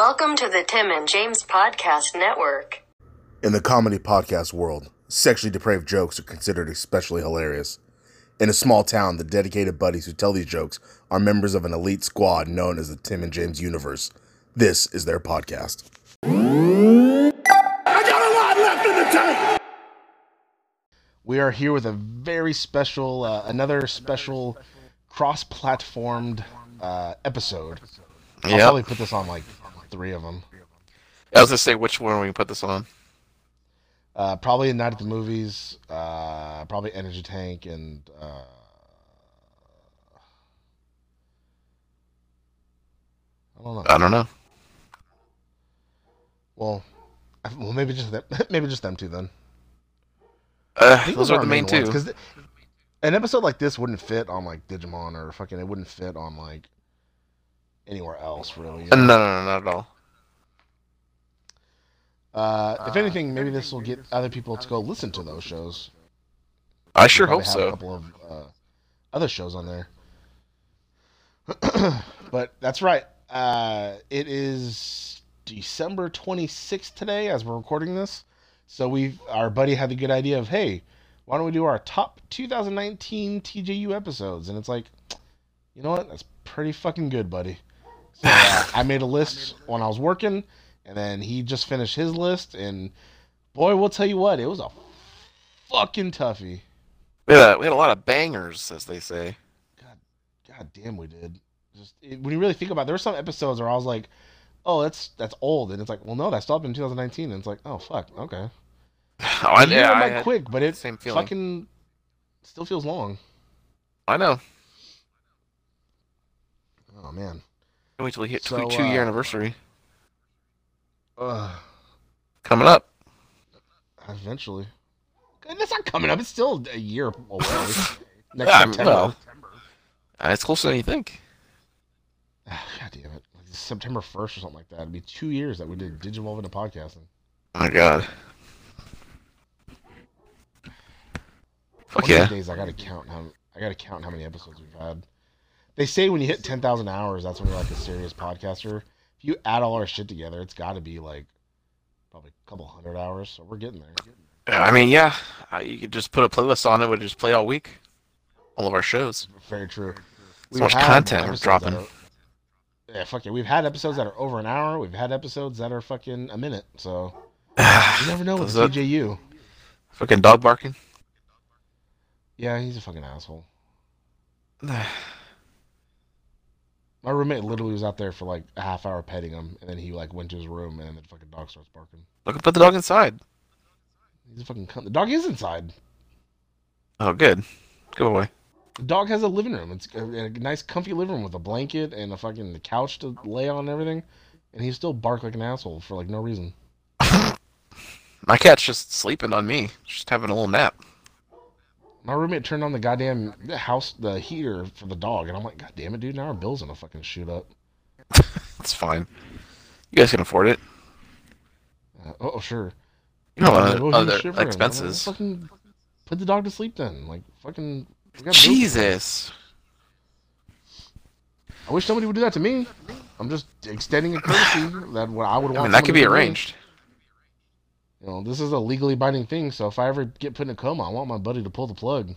Welcome to the Tim and James Podcast Network. In the comedy podcast world, sexually depraved jokes are considered especially hilarious. In a small town, the dedicated buddies who tell these jokes are members of an elite squad known as the Tim and James Universe. This is their podcast. I got a lot left in the tank. We are here with a very special, uh, another special cross-platformed uh, episode. I'll Yep. probably put this on like three of them. I was gonna say which one we can put this on. Uh, probably Night at the Movies. Uh, probably Energy Tank and. Uh, I don't know. I don't know. Well, I- well, maybe just them, maybe just them two then. Uh, think those are the our main two. because an episode like this wouldn't fit on like Digimon or fucking it wouldn't fit on like anywhere else really. you Uh. No, no, no, not at all. Uh, if anything, maybe this will get other people to go listen to those shows. I sure hope probably have A couple of uh, other shows on there. but that's right. Uh, it is December 26th today as we're recording this. So we our buddy had the good idea of, hey, why don't we do our top 2019 TJU episodes? And it's like, you know what? That's pretty fucking good, buddy. So uh, I made a list when I was working, and then he just finished his list, and boy, we'll tell you what, it was a fucking toughie. We had, a, we had a lot of bangers, as they say. God damn, we did. Just it, when you really think about, it, there were some episodes where I was like, "Oh, that's that's old," and it's like, "Well, no, that stopped in 2019," and it's like, "Oh, fuck, okay." Oh, I, yeah, I, had- quick, but it same feeling. fucking still feels long. I know. Oh man. Wait till we hit So, two, two year uh, anniversary Ugh, coming up. eventually. That's not coming up. It's still a year away. Next Yeah, September. well. Uh, it's closer than you think. God damn it! Like September 1st or something like that. It'd be two years that we did Digivolve into podcasting. Oh my god. Fuck yeah. days I gotta count how I gotta count how many episodes we've had. They say when you hit ten thousand hours, that's when you're like a serious podcaster. If you add all our shit together, it's got to be like probably a couple hundred hours. So we're getting there. I mean, yeah. You could just put a playlist on it. Would just play all week. All of our shows. Very true. So much content we're dropping. Are, yeah, fuck it. We've had episodes that are over an hour. We've had episodes that are fucking a minute. So you never know with TJU. Fucking dog barking. Yeah, he's a fucking asshole. My roommate literally was out there for like a half hour petting him, and then he like went to his room, and then the fucking dog starts barking. Look, put the dog inside. He's a fucking cunt. The dog is inside. Oh, good. Good boy. The dog has a living room. It's a, a nice, comfy living room with a blanket and a fucking couch to lay on and everything. And he still bark like an asshole for like no reason. My cat's just sleeping on me, just having a little nap. My roommate turned on the goddamn house, the heater for the dog, and I'm like, God damn it, dude! Now our bill's gonna fucking shoot up. It's fine. You guys can afford it. Uh, oh, sure. You know, I'm other, like, "Oh, other he's shivering." I'm like, expenses. fucking put the dog to sleep then. Like fucking. we got bills to pay. Jesus. I wish somebody would do that to me. I'm just extending a courtesy that what I would want. I mean, that could be arranged. You know, this is a legally binding thing, so if I ever get put in a coma, I want my buddy to pull the plug.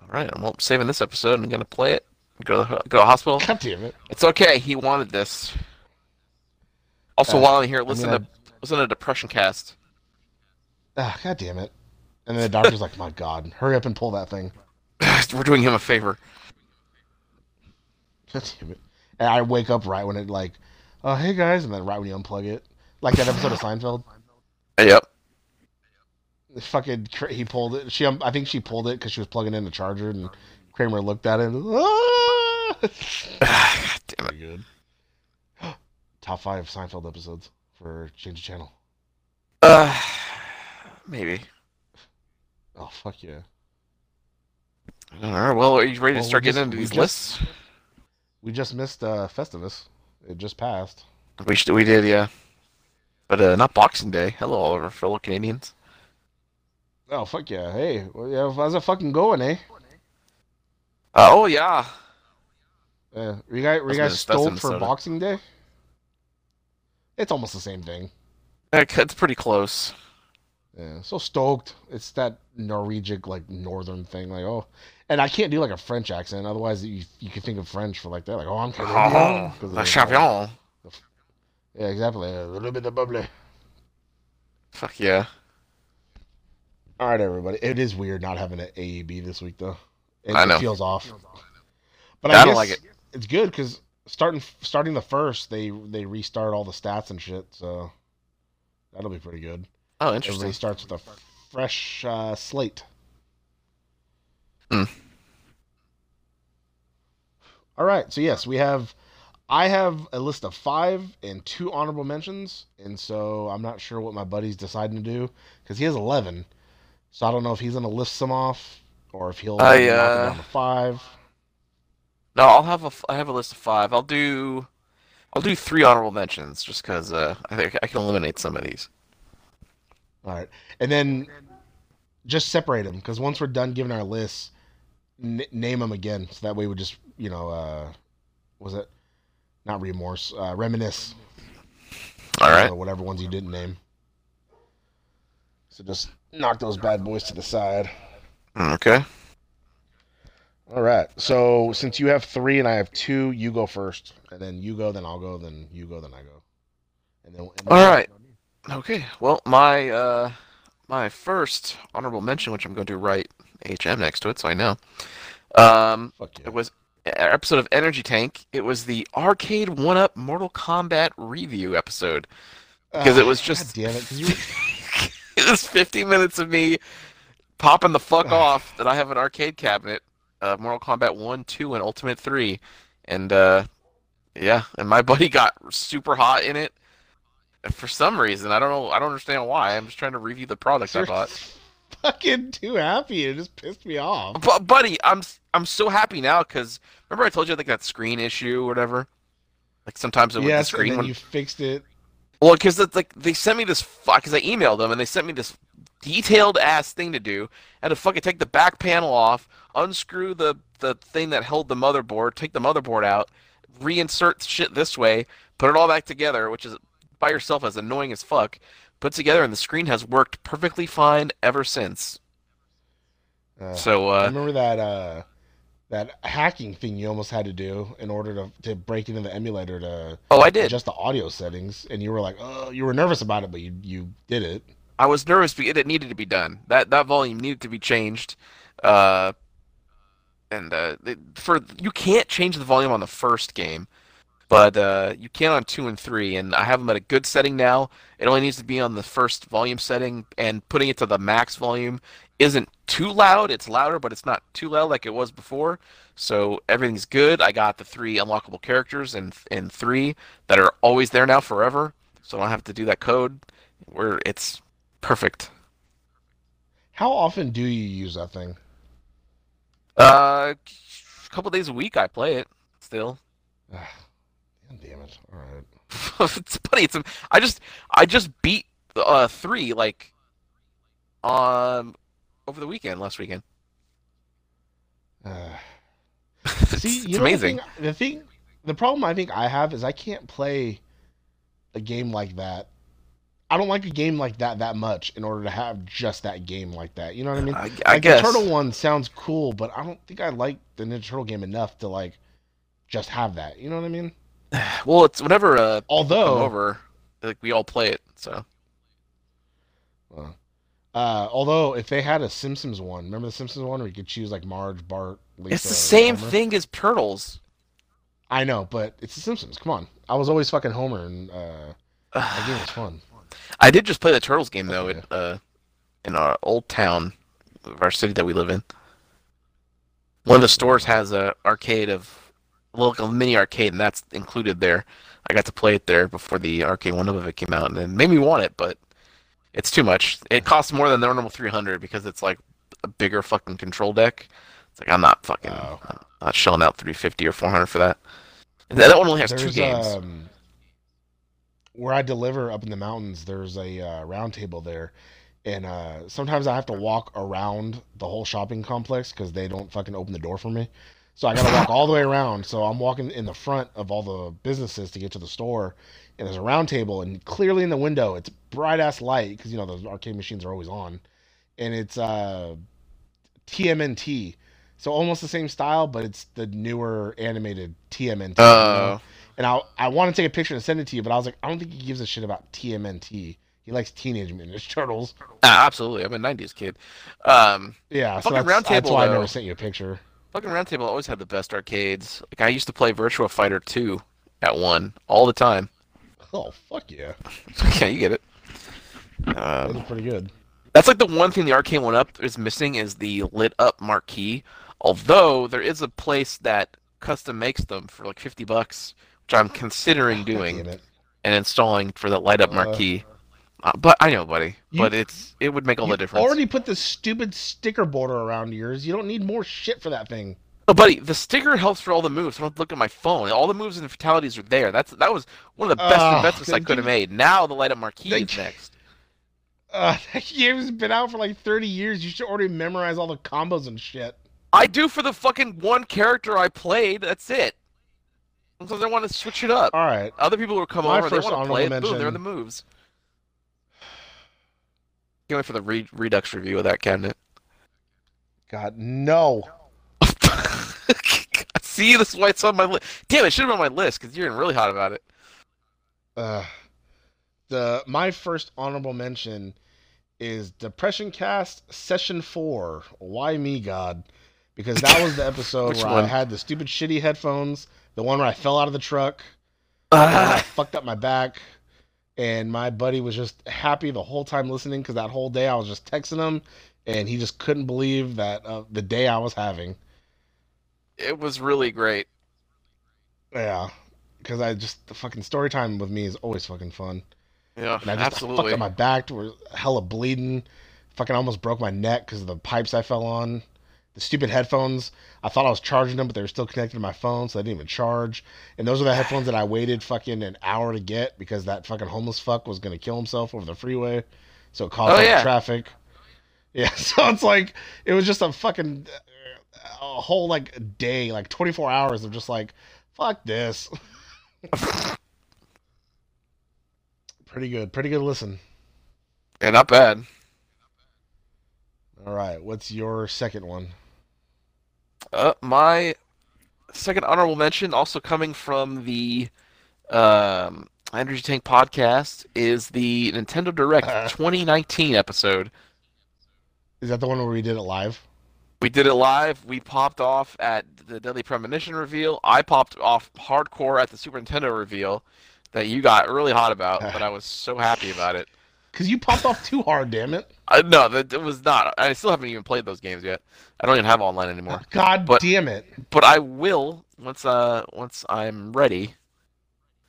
All right, I'm saving this episode. I'm gonna play it. Go to the, go to hospital. God damn it. It's okay. He wanted this. Also, Uh, while I'm here, listen gonna- to listen to Depression Cast. Ah, God damn it. And then the doctor's like, my God, hurry up and pull that thing. We're doing him a favor. God damn it. And I wake up right when it, like, oh, hey guys, and then right when you unplug it. Like that episode of Seinfeld. Yep. It's fucking, he pulled it. She, um, I think she pulled it because she was plugging in the charger, and Kramer looked at it and, ah! God damn it. Pretty good. Top five Seinfeld episodes for Change the Channel. Uh, maybe. Oh, fuck yeah. All right. Well, are you ready Well, to we start just- getting into we these just- lists? We just missed uh, Festivus. It just passed. We should, we did, yeah. But uh, not Boxing Day. Hello, all of our fellow Canadians. Oh, fuck yeah. Hey, well, yeah, how's it fucking going, eh? Uh, oh yeah. Uh, were you guys, were you guys stoked for Boxing Day? It's almost the same thing. It's pretty close. Yeah, so stoked. It's that Norwegian like northern thing, like oh, and I can't do like a French accent. Otherwise, you you can think of French for like that, like oh I'm Canadian. Oh, 'Cause of the the- champion. Yeah, exactly. A little bit of bubbly. Fuck yeah. All right, everybody. It is weird not having an AEB this week though. It, I know. it feels off. But I, I don't like it. It's good because starting starting the first, they they restart all the stats and shit. So that'll be pretty good. Oh, interesting. Everybody starts with a fresh uh, slate. Hmm. All right. So yes, we have. I have a list of five and two honorable mentions, and so I'm not sure what my buddy's deciding to do because he has eleven. So I don't know if he's gonna list some off or if he'll I, uh, down to five. No, I'll have a I have a list of five. I'll do I'll do three honorable mentions just because uh, I think I can eliminate some of these. All right, and then just separate them because once we're done giving our lists, n- name them again. So that way we just you know uh, was it not remorse, uh, reminisce, All right. whatever ones you didn't name. So just knock those bad boys to the side. Mm, Okay. All right. So since you have three and I have two, you go first, and then you go, then I'll go, then you go, then I go, and then. And then All right. Okay. Well, my uh my first honorable mention, which I'm going to write HM next to it, so I know. Um, Fuck yeah. it was episode of Energy Tank. It was the Arcade One Up Mortal Kombat review episode. because it was just- God damn it! you it was 50 minutes of me popping the fuck off that I have an arcade cabinet, of Mortal Kombat 1, 2, and Ultimate 3. And, uh, yeah, and my buddy got super hot in it. For some reason, I don't know. I don't understand why. I'm just trying to review the product I You're bought. fucking too happy. It just pissed me off. But, buddy, I'm I'm so happy now because remember I told you like that screen issue or whatever. Like sometimes it would the Yes, screen and then would you fixed it. Well, because like they sent me this because I emailed them and they sent me this detailed ass thing to do. I had to fucking take the back panel off, unscrew the the thing that held the motherboard, take the motherboard out, reinsert shit this way, put it all back together, which is by yourself as annoying as fuck. Put together and the screen has worked perfectly fine ever since. Uh, So I uh, remember that uh, that hacking thing you almost had to do in order to to break into the emulator to oh, I did. adjust the audio settings, and you were like, "Oh, you were nervous about it, but you you did it." I was nervous because it needed to be done. That that volume needed to be changed. Uh, and uh, for you can't change the volume on the first game, but uh, you can on two and three. And I have them at a good setting now. It only needs to be on the first volume setting, and putting it to the max volume isn't too loud. It's louder, but it's not too loud like it was before. So everything's good. I got the three unlockable characters in in three that are always there now forever. So I don't have to do that code. Where it's perfect. How often do you use that thing? Uh, a couple days a week I play it still. God damn it! All right. it's funny. It's I just I just beat uh three like um over the weekend last weekend. Uh, it's, see, it's you know amazing. The thing, the thing, the problem I think I have is I can't play a game like that. I don't like a game like that that much in order to have just that game like that. You know what I mean? I, I like guess. the turtle one sounds cool, but I don't think I like the Ninja Turtle game enough to like just have that. You know what I mean? Well, it's whenever uh Although, over, like we all play it. So uh, uh, although if they had a Simpsons one, remember the Simpsons one where you could choose like Marge, Bart, Lisa. it's the same Homer? thing as Turtles. I know, but it's the Simpsons. Come on, I was always fucking Homer, and uh, that game was fun. I did just play the Turtles game though. Okay. It, uh, in our old town, of our city that we live in. One of the stores has a arcade of, a mini arcade, and that's included there. I got to play it there before the arcade one of it came out, and it made me want it, but it's too much. It costs more than the normal 300 because it's like a bigger fucking control deck. It's like I'm not fucking, Oh. I'm not shelling out 350 or 400 for that. And that one only has two games. um, where I deliver up in the mountains. There's a uh, round table there, and uh, sometimes I have to walk around the whole shopping complex because they don't fucking open the door for me. So I got to walk all the way around. So I'm walking in the front of all the businesses to get to the store, and there's a round table, and clearly in the window, it's bright ass light because you know those arcade machines are always on, and it's uh, TMNT. So almost the same style, but it's the newer animated TMNT. you know? Oh. And I I want to take a picture and send it to you, but I was like, I don't think he gives a shit about TMNT. He likes Teenage Mutant Turtles. Ah, absolutely. I'm a '90s kid. Um, Yeah, so Fucking that's, Round that's Table, why I never sent you a picture. Fucking Roundtable always had the best arcades. Like I used to play Virtua Fighter 2 at one all the time. Oh fuck yeah, yeah, you get it. that Um, was pretty good. That's like the one thing the arcade one up is missing is the lit up marquee. Although there is a place that custom makes them for like fifty bucks, which I'm considering doing it. and installing for that light up Uh, marquee. Uh, but I know, buddy. You- but it's it would make all the difference. already put the stupid sticker border around yours. You don't need more shit for that thing. Oh, buddy, the sticker helps for all the moves. I don't have to look at my phone. All the moves and fatalities are there. That's that was one of the best Oh, investments I could have made. Now the light up marquee Thank is next. Uh, that game's been out for like 30 years. You should already memorize all the combos and shit. I do for the fucking one character I played. That's it. Sometimes I want to switch it up. All right. Other people will come My over, they want to play it, boom, they're in the moves. Can't wait for the re- Redux review of that cabinet. God, no. See, this is why it's on my list. Damn, it should have been on my list because you're in really hot about it. Uh, the my first honorable mention is Depression Cast Session Four. Why me, God? Because that was the episode where I had the stupid shitty headphones, the one where I fell out of the truck, Ah, fucked up my back, and my buddy was just happy the whole time listening because that whole day I was just texting him, and he just couldn't believe that uh, the day I was having. it was really great. Yeah, because I just the fucking story time with me is always fucking fun. Yeah, And I just I absolutely. fucked up my back to where hella bleeding. Fucking almost broke my neck because of the pipes I fell on. The stupid headphones. I thought I was charging them, but they were still connected to my phone, so they didn't even charge. And those are the headphones that I waited fucking an hour to get because that fucking homeless fuck was gonna kill himself over the freeway. So it caused Oh, yeah. traffic. Yeah, so it's like it was just a fucking a whole like day, like 24 hours of just like fuck this. pretty good, pretty good listen. yeah, not bad. All right, what's your second one? Uh, my second honorable mention, also coming from the um, Energy Tank podcast, is the Nintendo Direct Uh. 2019 episode. Is that the one where we did it live? We did it live. We popped off at the Deadly Premonition reveal. I popped off hardcore at the Super Nintendo reveal that you got really hot about, but I was so happy about it. Because you popped off too hard, damn it! Uh, no, that it was not. I still haven't even played those games yet. I don't even have online anymore. God But- damn it! But I will once uh once I'm ready.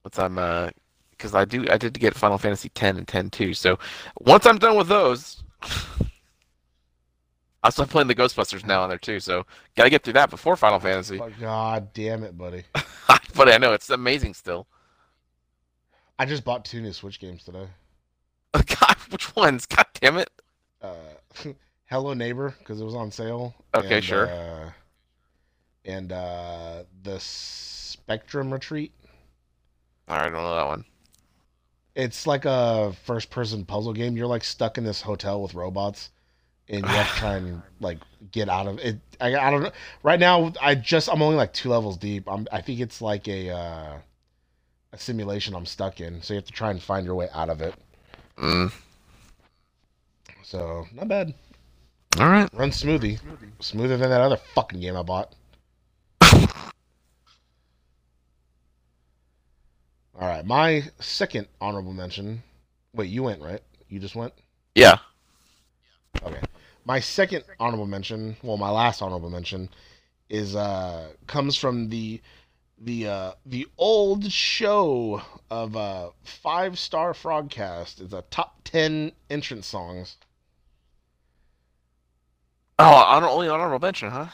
Once I'm uh because I do I did get Final Fantasy 10 and 10 too. So once I'm done with those, I still playing the Ghostbusters now on there too. So gotta get through that before Final Fantasy. But God damn it, buddy! but I know it's amazing still. I just bought two new Switch games today. God, which ones? God damn it! Uh, Hello Neighbor because it was on sale. Okay, and, sure. Uh, and uh, the Spectrum Retreat. All right, I don't know that one. It's like a first-person puzzle game. You're like stuck in this hotel with robots, and you have to try and like get out of it. I, I don't know. Right now, I just I'm only like two levels deep. I'm I think it's like a uh, a simulation I'm stuck in. So you have to try and find your way out of it. Mm. So not bad. All right. Run smoothie, smoother than that other fucking game I bought. All right, my second honorable mention. Wait, you went right? You just went. Yeah. Okay. My second honorable mention, well, my last honorable mention, is uh comes from the the uh the old show of uh Five Star Frogcast. It's a top ten entrance songs. Oh, honor, only honorable mention, huh?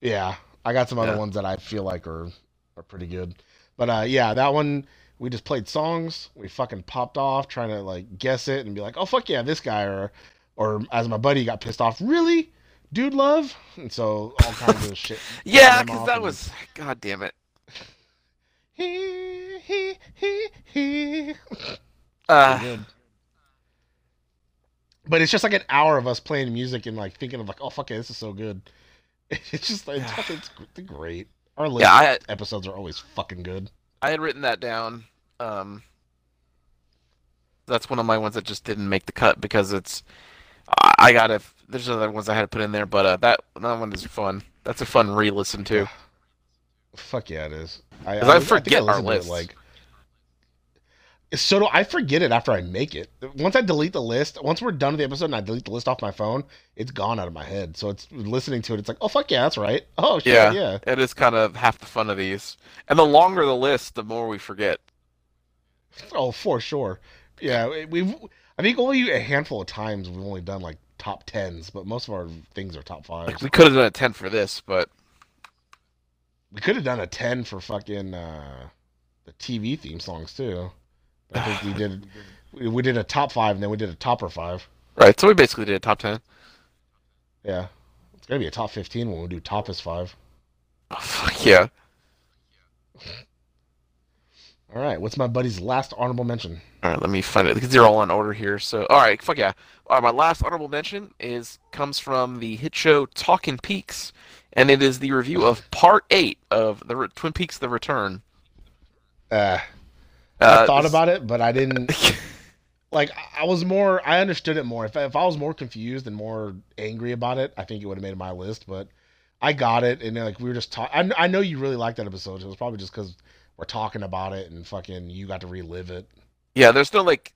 Yeah, I got some other Yeah. ones that I feel like are are pretty good. But uh yeah, that one we just played songs. We fucking popped off trying to like guess it and be like, "Oh fuck yeah, this guy," or or as my buddy got pissed off, "Really? Dude love, and so all kinds of shit. Yeah, because that and- was. God damn it. He, he, he, he. Uh. But it's just like an hour of us playing music and like thinking of like, oh fuck it, this is so good. It's just like it's, it's great. Our yeah, I episodes are always fucking good. I had written that down. Um, that's one of my ones that just didn't make the cut because it's. I, I gotta. There's other ones I had to put in there, but uh, that that one is fun. That's a fun re-listen too. Fuck yeah, it is. I, I think forget our listened to it, list. Like, so do I forget it after I make it. Once I delete the list, once we're done with the episode and I delete the list off my phone, it's gone out of my head. So it's listening to it. It's like, oh fuck yeah, that's right. Oh shit, Yeah. yeah. It is kind of half the fun of these, and the longer the list, the more we forget. Oh, for sure. Yeah, we've. I think only a handful of times we've only done like top tens, but most of our things are top fives. Like we could have done a ten for this, but We could have done a ten for fucking uh, the TV theme songs too. I think we did. We, did a top five and then we did a topper five. right. So we basically did a top ten. Yeah, it's gonna be a top fifteen when we do top is five. Oh, fuck yeah. All right, what's my buddy's last honorable mention? All right, let me find it because they're all in order here. So, all right, fuck yeah. All right, my last honorable mention is comes from the hit show Talking Peaks, and it is the review of Part Eight of the Re- Twin Peaks: The Return. Uh, Uh, I thought this- about it, but I didn't. like, I was more. I understood it more. If if I was more confused and more angry about it, I think it would have made my list. But I got it, and like we were just talking. I, I know you really liked that episode. So it was probably just because we're talking about it and fucking you got to relive it. Yeah, there's no like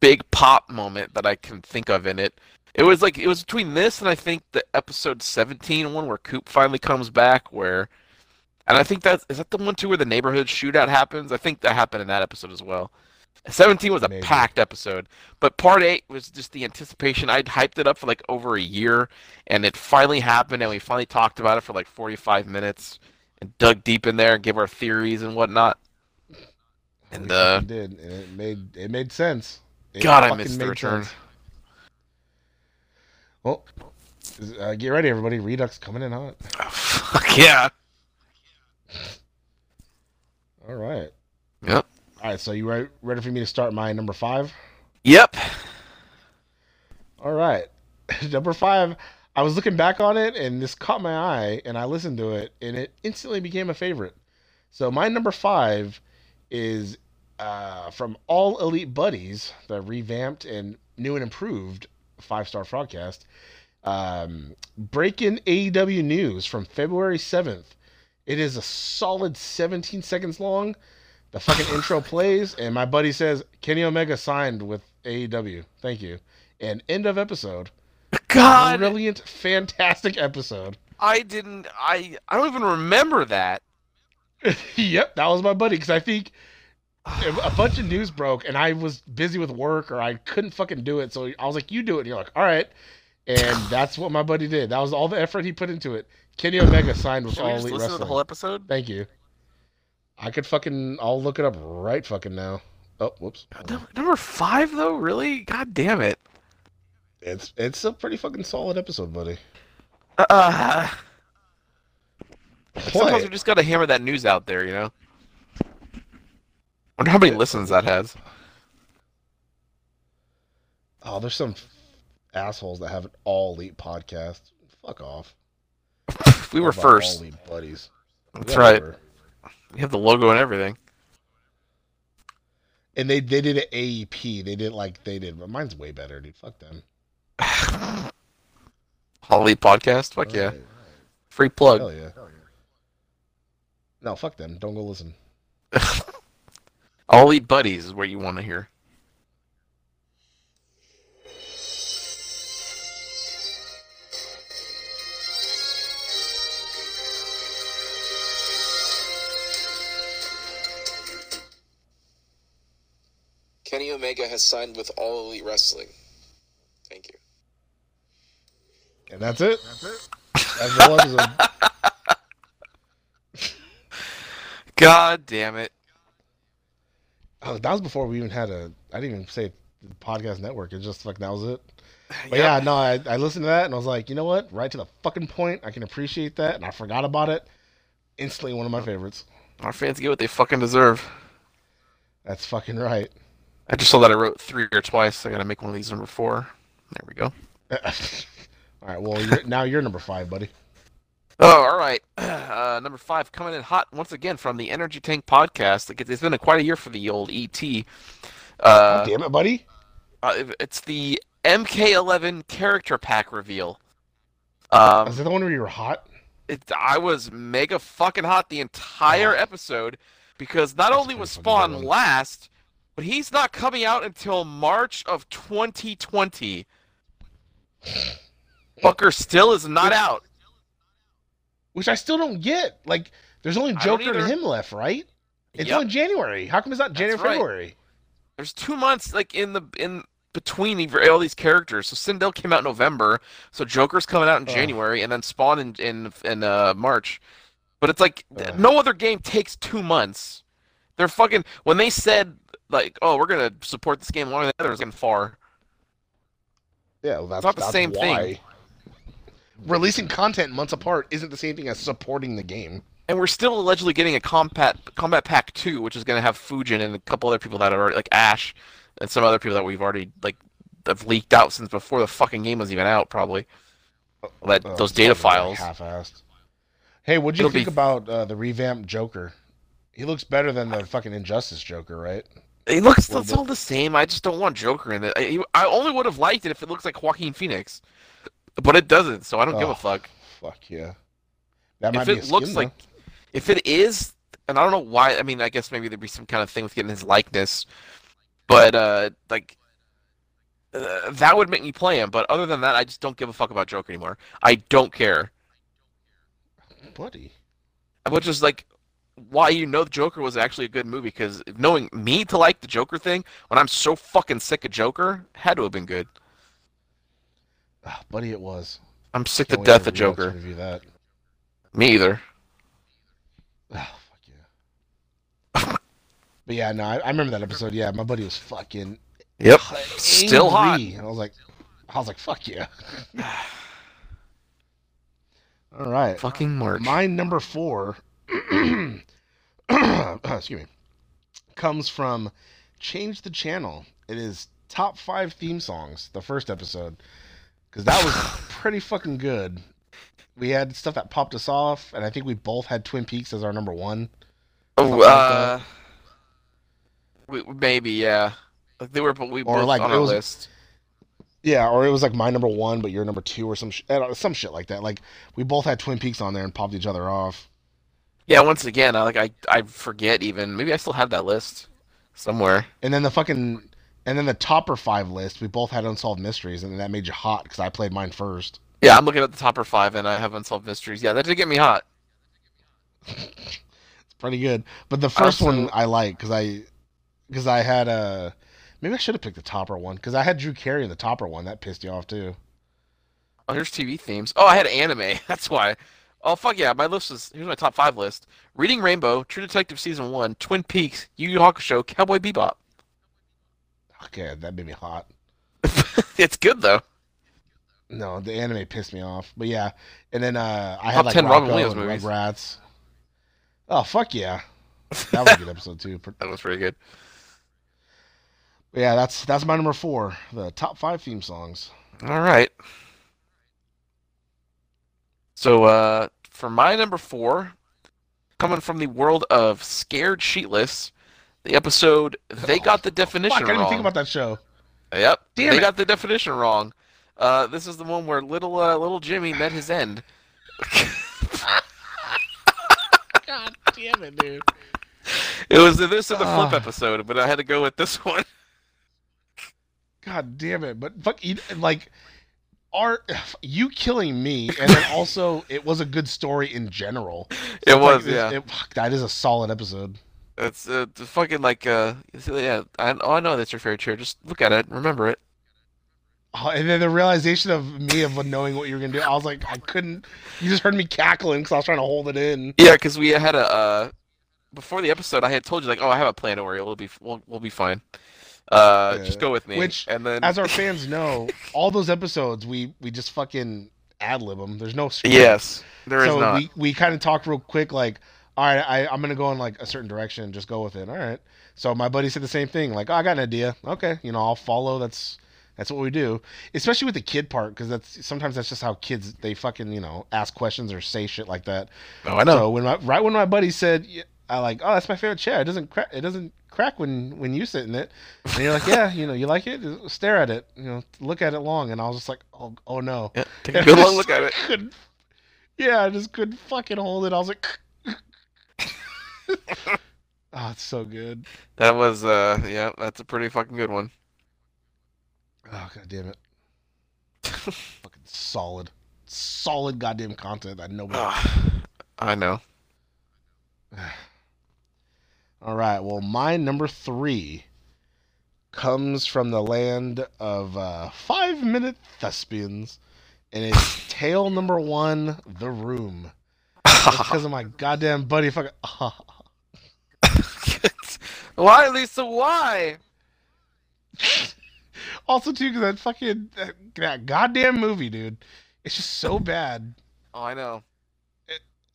big pop moment that I can think of in it. It was like it was between this and I think the episode 17 one where Coop finally comes back where and I think that's is that the one too where the neighborhood shootout happens? I think that happened in that episode as well. 17 was a Maybe. packed episode, but part 8 was just the anticipation. I'd hyped it up for like over a year and it finally happened and we finally talked about it for like 45 minutes and dug deep in there and gave our theories and whatnot. And We uh did, and it made it made sense. It God, I fucking missed the return. sense. Well, uh, get ready, everybody. Redux coming in hot. Fuck yeah. All right. Yep. All right. So you ready, ready for me to start my number five? Yep. All right. number five. I was looking back on it, and this caught my eye, and I listened to it, and it instantly became a favorite. So my number five is uh, from All Elite Buddies, the revamped and new and improved five star Frogcast. Um, Breaking AEW news from February 7th. It is a solid 17 seconds long. The fucking intro plays, and my buddy says Kenny Omega signed with AEW. Thank you. And end of episode. God, Brilliant, fantastic episode. I didn't. I I don't even remember that. yep, that was my buddy because I think a bunch of news broke and I was busy with work or I couldn't fucking do it. So I was like, "You do it." And you're like, "All right," and that's what my buddy did. That was all the effort he put into it. Kenny Omega signed with Should we All just Elite listen to the whole episode? Thank you. I could fucking. I'll look it up right fucking now. Oh, whoops. Num- Number five, though, really? God damn it. It's it's a pretty fucking solid episode, buddy. Uh, sometimes we just gotta hammer that news out there, you know. I Wonder how many listens that has. Oh, there's some assholes that have an All Elite podcast. Fuck off. We were first. All Elite buddies. That's right. Whatever. We have the logo and everything. And they they did an AEP. They did like they did, but mine's way better, dude. Fuck them. Holly podcast. Fuck yeah. Alright. Free plug. Hell yeah. No, fuck them. Don't go listen. All Elite Buddies is what you want to hear. Kenny Omega has signed with All Elite Wrestling. Thank you. And that's it. That's it. That's the whole episode. God damn it. Oh, that was before we even had a. I didn't even say the podcast network. It just like that was it. But yeah, no, I, I listened to that and I was like, you know what? Right to the fucking point. I can appreciate that, and I forgot about it. Instantly one of my favorites. Our fans get what they fucking deserve. That's fucking right. I just saw that I wrote three or twice. I gotta make one of these number four. There we go. All right, well, you're, now you're number five, buddy. Oh, all right. Uh, number five, coming in hot once again from the Energy Tank podcast. Like, It's been a, quite a year for the old ET. Uh, Damn it, buddy. uh, it's the MK11 character pack reveal. Um, Is that the one where you were hot? it, I was mega fucking hot the entire episode because not That's only was Spawn last, but he's not coming out until March of 2020. Fucker still is not out. Which I still don't get. Like, there's only Joker and him left, right? It's Yep. only January. How come it's not January, right. February? There's two months like in the in between all these characters. So Sindel came out in November, so Joker's coming out in. January, and then Spawn in in in uh, March. But it's like no other game takes two months. They're fucking when they said like, oh, we're gonna support this game longer than the others, getting far. Yeah, well, that's not the same thing. Releasing content months apart isn't the same thing as supporting the game. And we're still allegedly getting a combat Kombat Pack two, which is gonna have Fujin and a couple other people that are already like Ash and some other people that we've already like have leaked out since before the fucking game was even out, probably. That Uh, those data like, files. half-assed. Hey, what'd you It'll think be- about uh, the revamped Joker? He looks better than the fucking Injustice Joker, right? It looks it's all the same. I just don't want Joker in it. I, I only would have liked it if it looks like Joaquin Phoenix, but it doesn't. So I don't give Oh, a fuck. Fuck yeah. That might If be a it skin, looks though. like, if it is, and I don't know why. I mean, I guess maybe there'd be some kind of thing with getting his likeness, but uh, like uh, that would make me play him. But other than that, I just don't give a fuck about Joker anymore. I don't care. buddy. Which is like why you know the Joker was actually a good movie because knowing me to like the Joker thing when I'm so fucking sick of Joker had to have been good. Ah, buddy, it was. I'm sick Can't to death of Joker. Review that. Me either. Ah, fuck yeah. but yeah, no, I, I remember that episode. Yeah, my buddy was fucking Yep. Still hot. And I was like, I was like, fuck yeah. All right. Fucking March. My number four, excuse me, comes from Change the Channel. It is top five theme songs, the first episode, because that was pretty fucking good. We had stuff that popped us off, and I think we both had Twin Peaks as our number one. Oh, like uh, we, maybe yeah. Like they were, but we Or, both like, on our was- list. Yeah, or it was like my number one, but your number two, or some sh- uh, some shit like that. Like we both had Twin Peaks on there and popped each other off. Yeah. Once again, I like I I forget even. Maybe I still have that list somewhere. And then the fucking, and then the topper five list, we both had unsolved mysteries, and that made you hot because I played mine first. Yeah, I'm looking at the topper five, and I have unsolved mysteries. Yeah, that did get me hot. It's pretty good. But the first one I like because I, because I had a, maybe I should have picked the topper one because I had Drew Carey in the topper one. That pissed you off too. Oh, here's TV themes. Oh, I had anime. That's why. Oh fuck yeah, my list is here's my top five list: Reading Rainbow, True Detective season one, Twin Peaks, Yu Yu Hakusho, Cowboy Bebop. Okay, that made me hot. it's good though. No, the anime pissed me off. But yeah, and then uh, I Top had like 10 Robin Williams movies. Rugrats. Oh fuck yeah, that was a good episode too. That was pretty good. yeah, that's that's my number four. The top five theme songs. All right. So, uh, for my number four, coming from the world of Scared Sheetless, the episode "They Got the Definition Fuck, I didn't Wrong." think about that show. Yep, Damn they it. got the definition wrong. Uh, this is the one where little uh, little Jimmy met his end. God damn it, dude. It was this and the flip Ah. episode, but I had to go with this one. God damn it! But fuck, you, like, are you killing me? And then also, it was a good story in general. So It like, was, it's- yeah. it- fuck, that is a solid episode. It's uh, the fucking like uh, yeah. I, oh, I know that's your favorite chair. Just look at it, remember it. Oh, and then the realization of me of knowing what you were gonna do, I was like, I couldn't. You just heard me cackling because I was trying to hold it in. Yeah, because we had a uh, before the episode, I had told you like, oh, I have a plan. Don't worry, we'll be we'll, we'll be fine. Uh, Yeah. just go with me. Which, and then As our fans know, all those episodes we we just fucking ad lib them. There's no script. yes, there is so not. we we kind of talk real quick, like, all right, I, I'm gonna go in like a certain direction, and just go with it. All right. So my buddy said the same thing, like, oh, I got an idea. Okay, you know, I'll follow. That's that's what we do, especially with the kid part, because that's sometimes that's just how kids they fucking you know ask questions or say shit like that. oh, I know. So when my right when my buddy said, I like, oh, that's my favorite chair. It doesn't crack. It doesn't crack when when you sit in it. And you're like, yeah, you know, you like it. Stare at it. You know, look at it long. And I was just like, oh, oh no. Yeah, take a good long look at it. Yeah, I just couldn't fucking hold it. I was like, oh, it's so good. That was uh, yeah, that's a pretty fucking good one. Oh god damn it. fucking solid, solid goddamn content that nobody. Ah, I know. All right. Well, my number three comes from the land of uh, five minute thespians, and it's tale number one, The Room. Because of my goddamn buddy. Fucking. Why, Lisa? Why? also, too, because that fucking that, that goddamn movie, dude. It's just so bad. Oh, I know.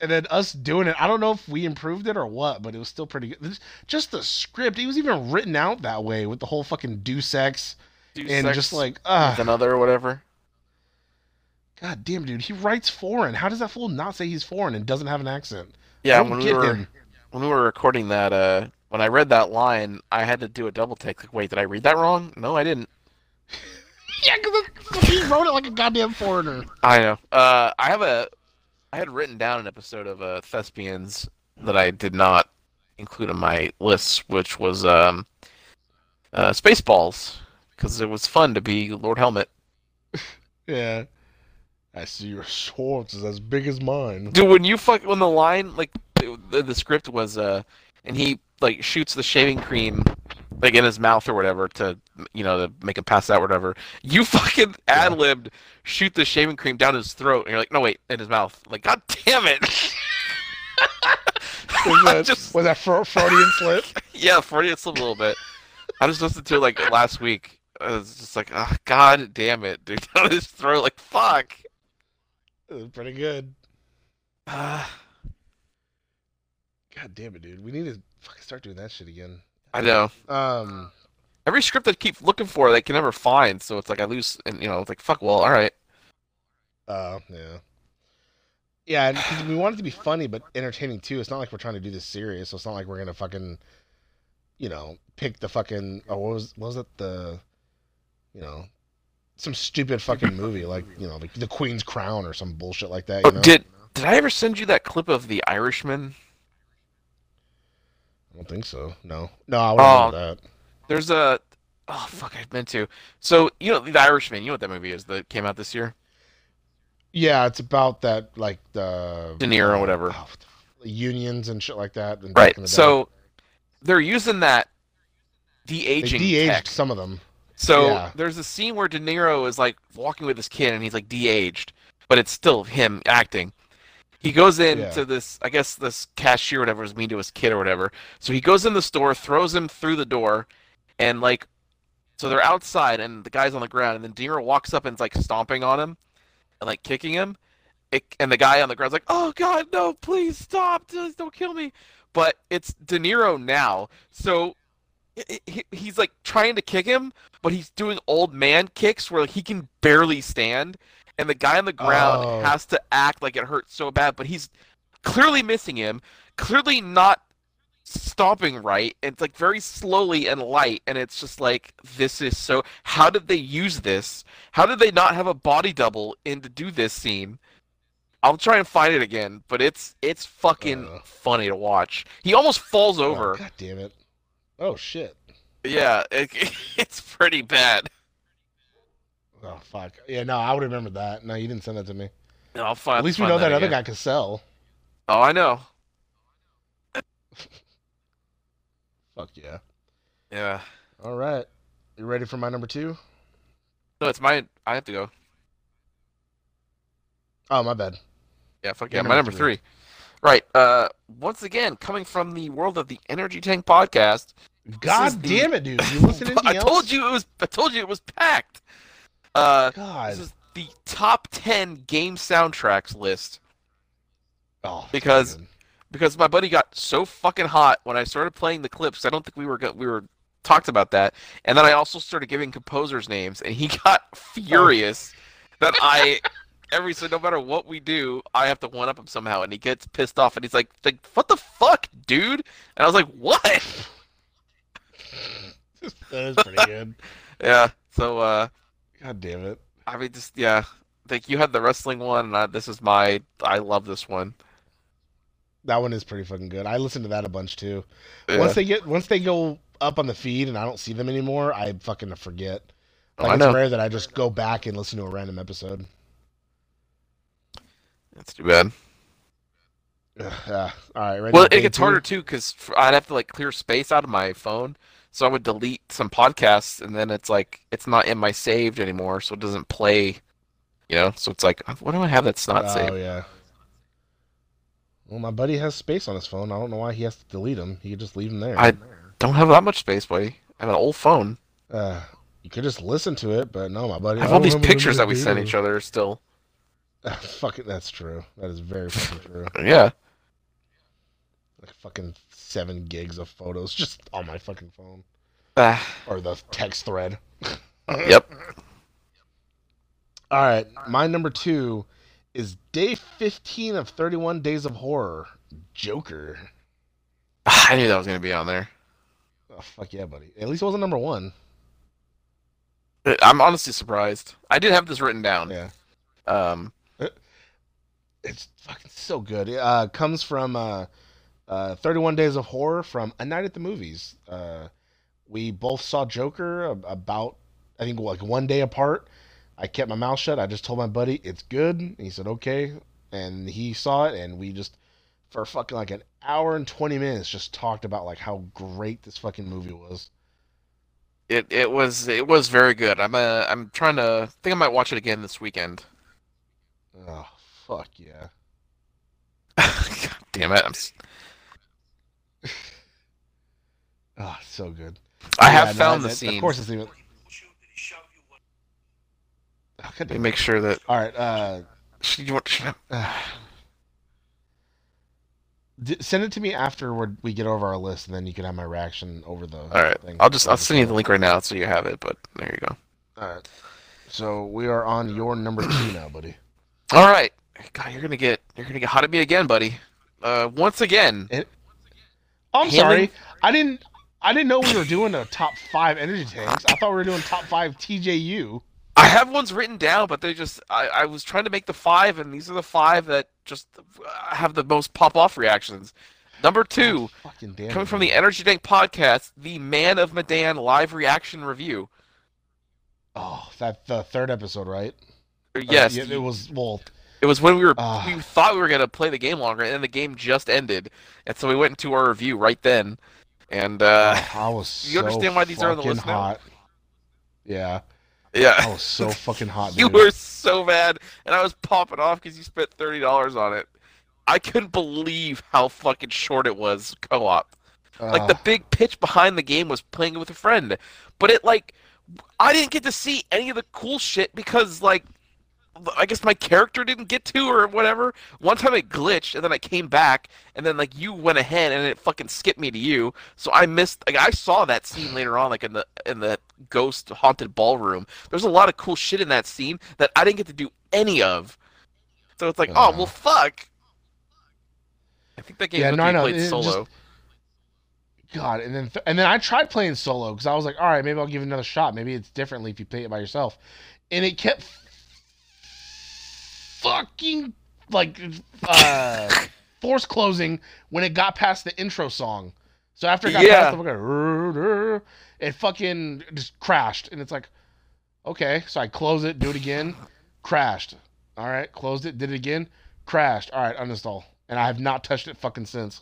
And then us doing it, I don't know if we improved it or what, but it was still pretty good. Just the script, it was even written out that way with the whole fucking do sex Do and sex just like, ah, another or whatever. God damn, dude, he writes foreign. How does that fool not say he's foreign and doesn't have an accent? Yeah, when we were him. when we were recording that, uh, when I read that line, I had to do a double take. Like, wait, did I read that wrong? No, I didn't. Yeah, because he wrote it like a goddamn foreigner. I know. Uh, I have a, I had written down an episode of uh, Thespians that I did not include in my list, which was um, uh, Spaceballs, because it was fun to be Lord Helmet. Yeah. I see your swords is as big as mine. Dude, when you fuck when the line like the, the script was uh, and he like shoots the shaving cream like in his mouth or whatever to you know to make him pass out or whatever. You fucking ad libbed shoot the shaving cream down his throat, and you're like, no wait, in his mouth. Like, god damn it! Was that, Just- was that Fro- Freudian slip? yeah, Freudian slip a little bit. I just listened to it like last week. I was just like, oh, god damn it, dude, down his throat. Like, fuck. It was pretty good. Uh, God damn it, dude. We need to fucking start doing that shit again. I know. Um, Every script I keep looking for, they can never find. So it's like I lose, and you know, it's like fuck. Well, all right. uh, yeah. Yeah, and 'cause we want it to be funny but entertaining too. It's not like we're trying to do this serious. So it's not like we're gonna fucking, you know, pick the fucking. Oh, what was what was it the, you know, some stupid fucking movie like you know I don't think so. No, no, I wouldn't know um, that. There's a oh fuck, I meant to. So you know The Irishman. You know what that movie is that came out this year? Yeah, it's about that like the De Niro, or whatever. oh, unions and shit like that. and Right. the. So they're using that de-aging de-aged some of them. So Yeah. there's a scene where De Niro is like walking with his kid, and he's like de-aged, but it's still him acting. He goes into Yeah. this, I guess this cashier, or whatever, was mean to his kid or whatever. So he goes in the store, throws him through the door, and like, so they're outside, and the guy's on the ground, and then De Niro walks up and is like stomping on him, and like kicking him, it, and the guy on the ground's like, "Oh God, no! Please stop! Just don't kill me!" But it's De Niro now, so he- he, he's like trying to kick him, but he's doing old man kicks where he can barely stand, and the guy on the ground Oh. has to act like it hurts so bad, but he's clearly missing him, clearly not stomping right. and It's like very slowly and light, and it's just like this is so. How did they use this? How did they not have a body double in to do this scene? I'll try and find it again, but it's it's fucking Uh. funny to watch. He almost falls Oh, over. God damn it! Oh shit! Yeah, it, it's pretty bad. Oh fuck! Yeah, no, I would remember that. No, you didn't send that to me. I'll find. At least we know that, other guy can sell. Oh, I know. Fuck yeah! Yeah. All right, you ready for my number two? No, it's my. I have to go. Oh, my bad. Yeah, fuck Your yeah. My number number three. Right. Uh, once again, coming from the world of the Energy Tank podcast, God is the- damn it, dude! You listen to anything I else? told you it was. I told you it was packed. Uh, God. this is the top ten game soundtracks list Oh, because- dude. because my buddy got so fucking hot when I started playing the clips. I don't think we were we were talked about that, and then I also started giving composers names, and he got furious that I. Every so no matter what we do, I have to one up him somehow, and he gets pissed off, and he's like, like "What the fuck, dude?" And I was like, "What?" that is pretty good. Yeah. So, uh, God damn it! I mean, just yeah. Like you had the wrestling one, and I, this is my. I love this one. That one is pretty fucking good. I listen to that a bunch too. Yeah. Once they get once they go up on the feed and I don't see them anymore, I fucking forget. Oh, Like I it's know. rare that I just go back and listen to a random episode. That's too bad. Yeah. All right. Ready Well, it gets two? harder too because I'd have to like clear space out of my phone, so I would delete some podcasts, and then it's like it's not in my saved anymore, so it doesn't play. You know, so it's like, what do I have that's not oh saved? Oh yeah. Well, my buddy has space on his phone. I don't know why he has to delete them. He could just leave them there. I don't have that much space, buddy. I have an old phone. Uh, you could just listen to it, but no, my buddy. I have I all these pictures that we sent each other still. Fuck it, that's true. That is very fucking true. Yeah. Like fucking seven gigs of photos just on my fucking phone Ah, or the text thread. yep. All right, my number two is day fifteen of thirty-one Days of Horror. Joker. I knew that was gonna be on there. Oh fuck yeah, buddy. At least it wasn't number one. I'm honestly surprised. I did have this written down. Yeah. Um, It's fucking so good. It uh, comes from uh, uh, 31 Days of Horror from A Night at the Movies. Uh, we both saw Joker about, I think, like one day apart. I kept my mouth shut. I just told my buddy, it's good. And he said, okay. And he saw it, and we just, for fucking like an hour and 20 minutes, just talked about like how great this fucking movie was. it it was it was very good. I'm uh I'm trying to I think I might watch it again this weekend. Oh, fuck yeah. God damn it! I'm, Oh, so good. I Yeah, have no, found the that- scene. Of course, it's even. Oh, Let me make sure that All right. Uh, should you want I- D- send it to me after we're, get over our list, and then you can have my reaction over the. All right, thing. I'll just I'll send you the link right now so you have it. But there you go. All right. So we are on your number two now, buddy. All right, God, you're gonna get you're gonna get hot at me again, buddy. Uh, once again. Oh, I'm Handling- sorry. I didn't. I didn't know we were doing a top five energy tanks. I thought we were doing top five TJU. I have ones written down, but they just I, I was trying to make the five, and these are the five that just uh, have the most pop off reactions. Number two, damn. coming it, from the. Energy Tank podcast, the Man of Medan live reaction review. Oh, that the third episode, right? Or, Or- Yes, yeah, it was. Well, it was when we were Ah. we thought we were gonna play the game longer, and then the game just ended, and so we went into our review right then. And uh, I was. you understand why these are on the list now? Yeah, yeah, I was so fucking hot. you dude. were so mad, and I was popping off because you spent thirty dollars on it. I couldn't believe how fucking short it was co-op. Like the big pitch behind the game was playing with a friend, but it like I didn't get to see any of the cool shit because like I guess my character didn't get to or whatever. One time it glitched and then I came back and then like you went ahead and it fucking skipped me to you. So I missed like I saw that scene later on like in the in the ghost haunted ballroom. There's a lot of cool shit in that scene that I didn't get to do any of. So it's like, oh well fuck. I think that game Yeah, no, know. played It just- solo. God, and then and then I tried playing solo because I was like, all right, maybe I'll give it another shot. Maybe it's differently if you play it by yourself, and it kept fucking like uh, force closing when it got past the intro song. So after it got Yeah. past the fucking, it fucking just crashed, and it's like, okay, so I close it, do it again, crashed. All right, closed it, did it again, crashed. All right, uninstall, and I have not touched it fucking since.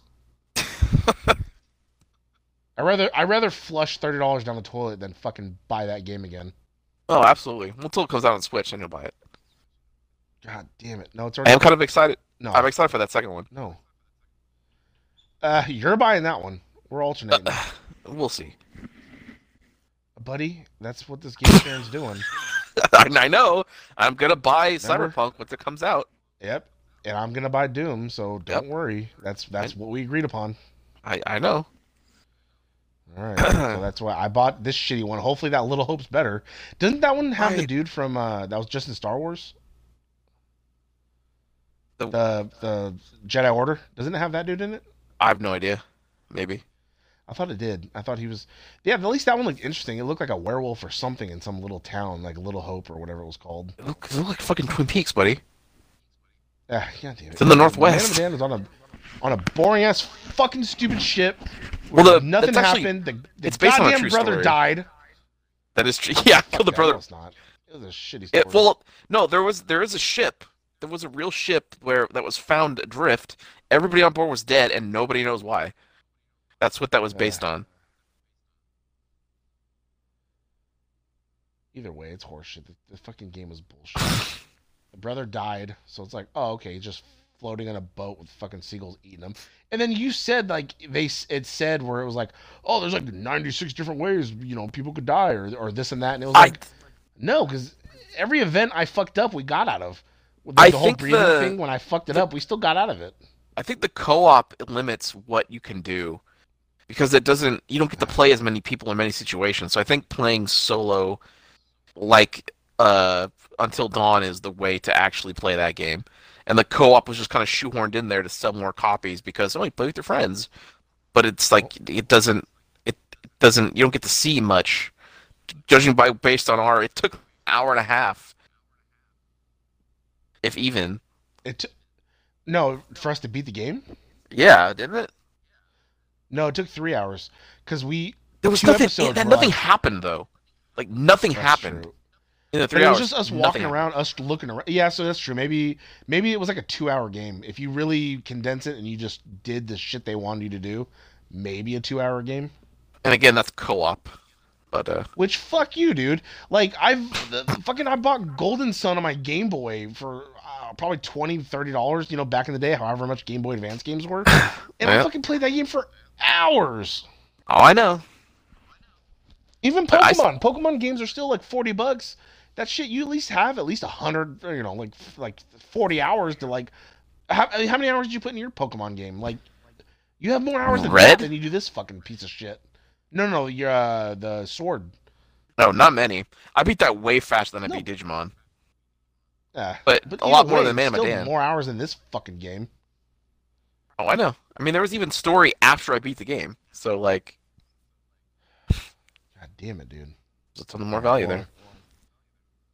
I rather I rather flush thirty dollars down the toilet than fucking buy that game again. Oh, absolutely. Well, Until it comes out on Switch, then you'll buy it. God damn it! No, it's I'm kind of excited. no I'm excited for that second one. no. Uh, you're buying that one. We're alternating. We'll see. buddy. That's what this game sharing's doing. I, I know. I'm gonna buy Remember? Cyberpunk once it comes out. Yep. And I'm gonna buy Doom, so don't Yep. worry. That's that's what we agreed upon. I I know. All right. so that's why I bought this shitty one. Hopefully that Little Hope's better. Doesn't that one have the dude from uh that was just in Star Wars? The- The the Jedi Order? Doesn't it have that dude in it? I have no idea. Maybe. I thought it did. I thought he was Yeah, at least that one looked interesting. It looked like a werewolf or something in some little town, like Little Hope or whatever it was called. It look, it look like fucking Twin Peaks, buddy. Ah, God damn it. It's in the Northwest. Man is on a on a boring ass fucking stupid ship. Well, the- nothing actually- happened. The, the it's based on a goddamn brother story. died. That is true. Yeah, killed the brother. No, it's not. It was a shitty story. It, well, no, there was there is a ship. There was a real ship where that was found adrift. Everybody on board was dead, and nobody knows why. That's what that was based on. Either way, it's horseshit. The, the fucking game was bullshit. the brother died, so it's like, oh, okay, he's just floating on a boat with fucking seagulls eating him. And then you said like they it said where it was like, oh, there's like 96 different ways you know people could die or or this and that, and it was I like, no, because every event I fucked up, we got out of. The, I the whole think breathing the- thing when I fucked it up, we still got out of it. I think the co-op limits what you can do because it doesn't. You don't get to play as many people in many situations. So I think playing solo, like uh, Until Dawn, is the way to actually play that game. And the co-op was just kind of shoehorned in there to sell more copies because oh, you play with your friends. But it's like it doesn't. It doesn't. You don't get to see much. Judging by based on our, it took an hour and a half, if even. It t- no for us to beat the game. Yeah, didn't it? No, it took three hours because we. There was nothing. episodes that nothing happened though. Like nothing That's happened true. in the three it was just us walking happened. around, us looking around. Yeah, so that's true. Maybe maybe it was like a two-hour game. If you really condense it and you just did the shit they wanted you to do, maybe a two-hour game. And again, that's co-op. But uh, Which fuck you, dude. Like I've the, fucking I bought Golden Sun on my Game Boy for probably 20 30 dollars. You know, back in the day, however much Game Boy Advance games were, and I fucking played that game for hours. oh, I know. Even I- I- Pokemon, Pokemon games are still like forty bucks. That shit, you at least have at least a hundred, you know, like like forty hours to like. How, how many hours did you put in your Pokemon game? Like, you have more hours than Red? than you do this fucking piece of shit. No, no, you're uh, the sword. No, not many. I beat that way faster than I No. beat Digimon. Uh, But a either lot more than Man of Medan. More hours in this fucking game. Oh, I know. I mean, there was even story after I beat the game. So like, God damn it, dude. there's a ton more value there.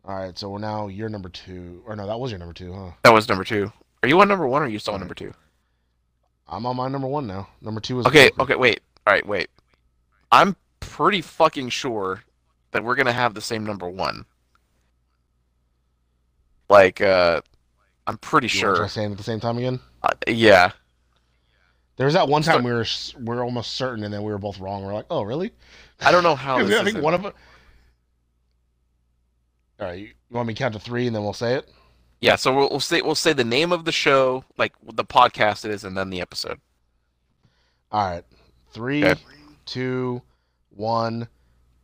All right, so we're now you're number two, or no, that was your number two, huh? That was number two. Are you on number one or are you still on number two? I'm on my number one now. Number two is Okay, okay, wait. All right, wait. I'm pretty fucking sure that we're gonna have the same number one. Like, uh, I'm pretty You sure. saying at the same time again. Uh, yeah. There was that one time we were we were almost certain, and then we were both wrong. We're like, oh, really? I don't know how I think one of them. All right, you want me to count to three, and then we'll say it. Yeah, so we'll, we'll say we'll say the name of the show, like the podcast it is, and then the episode. All right, three, Okay. two, one.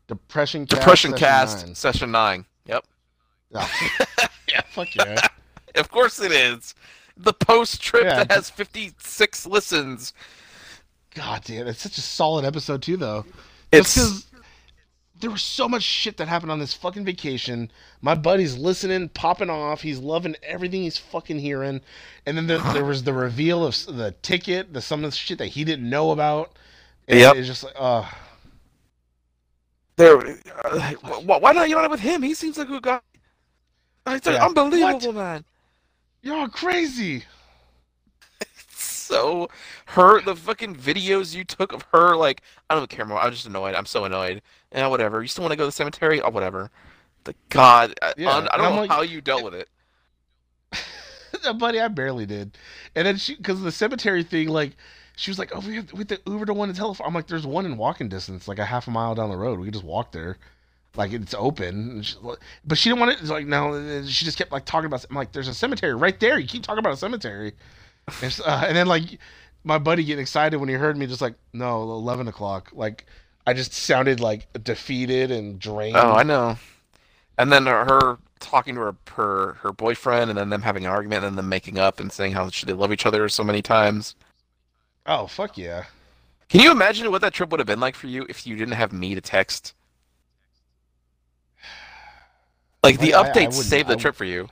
Depression cast. Depression session Cast nine. Session Nine. Yep, Oh. yeah, fuck yeah. of course it is. The post trip Yeah. that has 56 listens. God damn, it's such a solid episode too, though. It's because there was so much shit that happened on this fucking vacation. My buddy's listening, popping off. He's loving everything he's fucking hearing. And then there, there was the reveal of the ticket, the some of the shit that he didn't know about. And Yep. It's just like, uh, there. Uh, wh- why not you not with him? He seems like a good guy. I it's Yeah. unbelievable, man. you're crazy. So her the fucking videos you took of her like I don't care more. I'm just annoyed. I'm so annoyed. Yeah, whatever. You still want to go to the cemetery? Oh, whatever. The God, I, Yeah, I and don't know like- how you dealt with it. buddy, I barely did. And then she, because the cemetery thing, like, she was like, "Oh, we have, we have to Uber to one in telephone." I'm like, "There's one in walking distance, like a half a mile down the road. We can just walk there, like it's open." She, but she didn't want it. It's like no, she just kept like talking about. I'm like, "There's a cemetery right there. You keep talking about a cemetery." And, uh, and then like my buddy getting excited when he heard me, just like, "No, eleven o'clock." Like I just sounded like defeated and drained. Oh, I know. And then her, talking to her, her her boyfriend, and then them having an argument, and then them making up and saying how they love each other so many times. Oh, fuck yeah. Can you imagine what that trip would have been like for you if you didn't have me to text? Like the I- I- I updates saved the trip for you.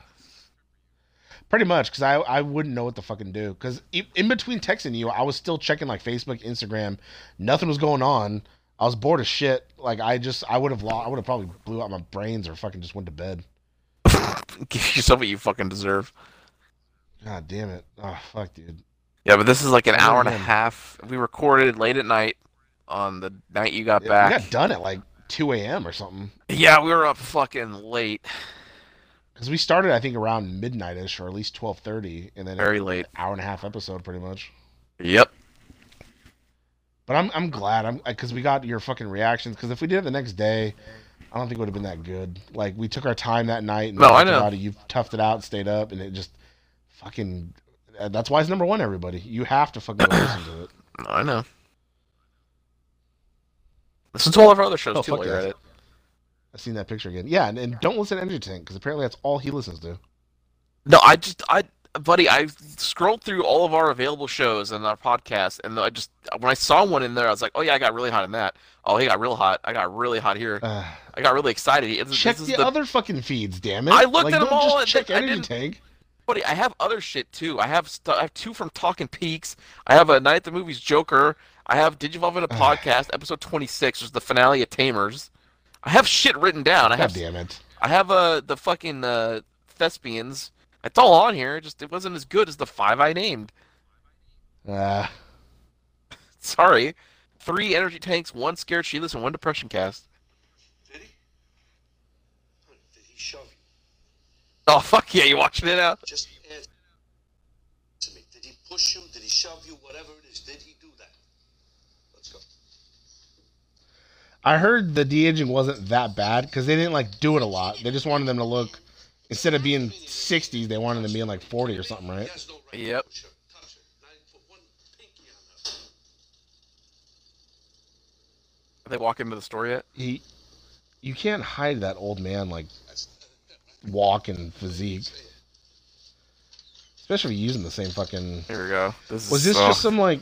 Pretty much, because I, I wouldn't know what to fucking do. Because in between texting you, I was still checking like Facebook, Instagram. Nothing was going on. I was bored as shit. Like I just, I would have lost. I would have probably blew out my brains or fucking just went to bed. Give yourself what you fucking deserve. God damn it. Oh fuck, dude. Yeah, but this is like an hour and a half. We recorded late at night on the night you got Yeah, back. we got done at like 2 a.m. or something. Yeah, we were up fucking late, Because we started, I think, around midnight-ish or at least 12:30, and then very late. hour and a half episode, pretty much. Yep. But I'm I'm glad I'm because we got your fucking reactions. Because if we did it the next day, I don't think it would have been that good. Like we took our time that night. And No, I know. It. You toughed it out, stayed up, and it just fucking. uh, That's why it's number one. Everybody, you have to fucking listen to it. I know. Listen to all of our other shows Oh, too while you're yeah. at it. I've seen that picture again. Yeah, and, and don't listen to Energy Tank because apparently that's all he listens to. No, I just I buddy, I scrolled through all of our available shows and our podcast, and I just when I saw one in there, I was like, oh yeah, I got really hot in that. Oh, he got real hot. I got really hot here. Uh, I got really excited. It's, check this the, the other fucking feeds, damn it! I looked like, at 'em don't all Just and check I Energy didn't- Tank. buddy. I have other shit too. I have stu I have two from Talking Peaks. I have a Night at the Movies Joker. I have Digivolve in a podcast, episode twenty six, which is the finale of Tamers. I have shit written down. I God have damn it! I have uh the fucking uh thespians. It's all on here. Just it wasn't as good as the five I named. Uh, Sorry. Three energy tanks, one scared Sheilas, and one depression cast. Did he? Did he shove you? Oh fuck yeah, you watching it now? Just answer to me. Did he push you? Did he shove you? Whatever it is, did he do that? Let's go. I heard the de aging wasn't that bad because they didn't like do it a lot. They just wanted them to look instead of being 60s, they wanted them to be in like 40 or something, right? He has no right Yep. to push her, touch her. Not even put one pinky on her. Are they walk into the store yet? He, you can't hide that old man like walk and physique, especially using the same fucking. Here we go. This is Was this just some like?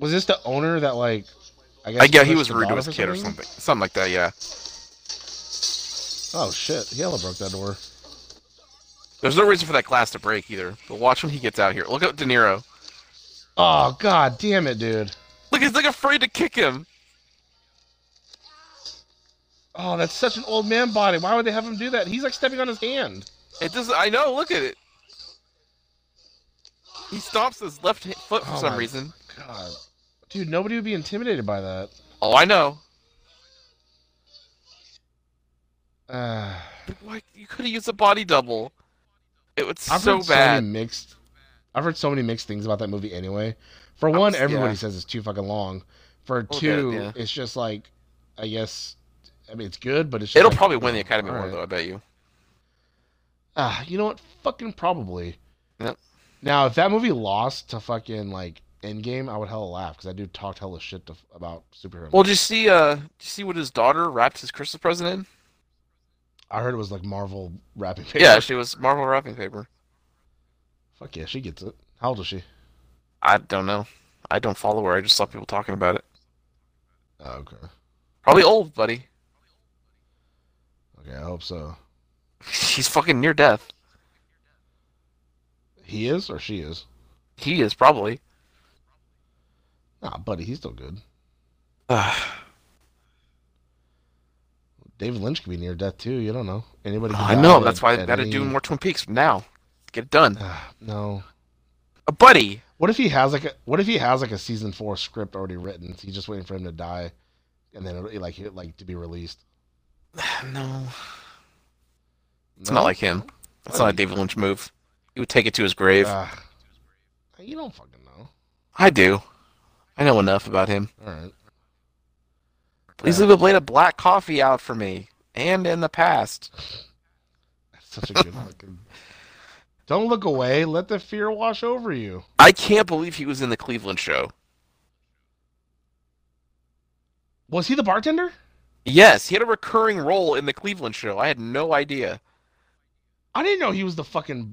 Was this the owner that like? I guess. Uh, I guess he was rude to his kid or something. Something like that, yeah. Oh shit! He hella broke that door. There's no reason for that glass to break either. But watch when he gets out here. Look at De Niro. Oh god damn it, dude! Look, he's like afraid to kick him. Oh, that's such an old man body. Why would they have him do that? He's like stepping on his hand. It doesn't. I know. Look at it. He stomps his left foot for Oh some reason. God, dude, nobody would be intimidated by that. Oh, I know. Uh, Why you could have used a body double? It was I've so so bad. many mixed. I've heard so many mixed things about that movie. Anyway, for one, was- everybody yeah. says it's too fucking long. For two, yeah. it's just like, I guess, I mean, it's good, but it's just It'll like, probably win the Academy Award, right. though. I bet you. Ah, you know what? Fucking probably. Yep. Now, if that movie lost to fucking like Endgame, I would hella laugh because I do talk hella shit to, about superheroes. Well, did you see? Uh, did you see what his daughter wrapped his Christmas present in? I heard it was like Marvel wrapping paper. Yeah, she was Marvel wrapping paper. Fuck yeah, she gets it. How old is she? I don't know. I don't follow her. I just saw people talking about it. Oh, okay. Probably old, buddy. Okay, I hope so. He's fucking near death. He is or she is? He is probably. Nah, buddy, he's still good. I David Lynch could be near death too. You don't know. Anybody? die know. at- That's why I got to any- do more Twin Peaks now. Get it done. Ah, no. A buddy. What if he has like a What if he has like a season four script already written? He's just waiting for him to die, and then it'll, like he- like to be released. No, it's No? not like him. That's not a David Lynch move. He would take it to his grave. Ah. you don't fucking know. I do. I know enough about him. All right. Please leave a blade of black coffee out for me. And in the past. That's such a good fucking. Don't look away. Let the fear wash over you. I can't believe he was in the Cleveland show. Was he the bartender? Yes, he had a recurring role in the Cleveland show. I had no idea. I didn't know he was the fucking.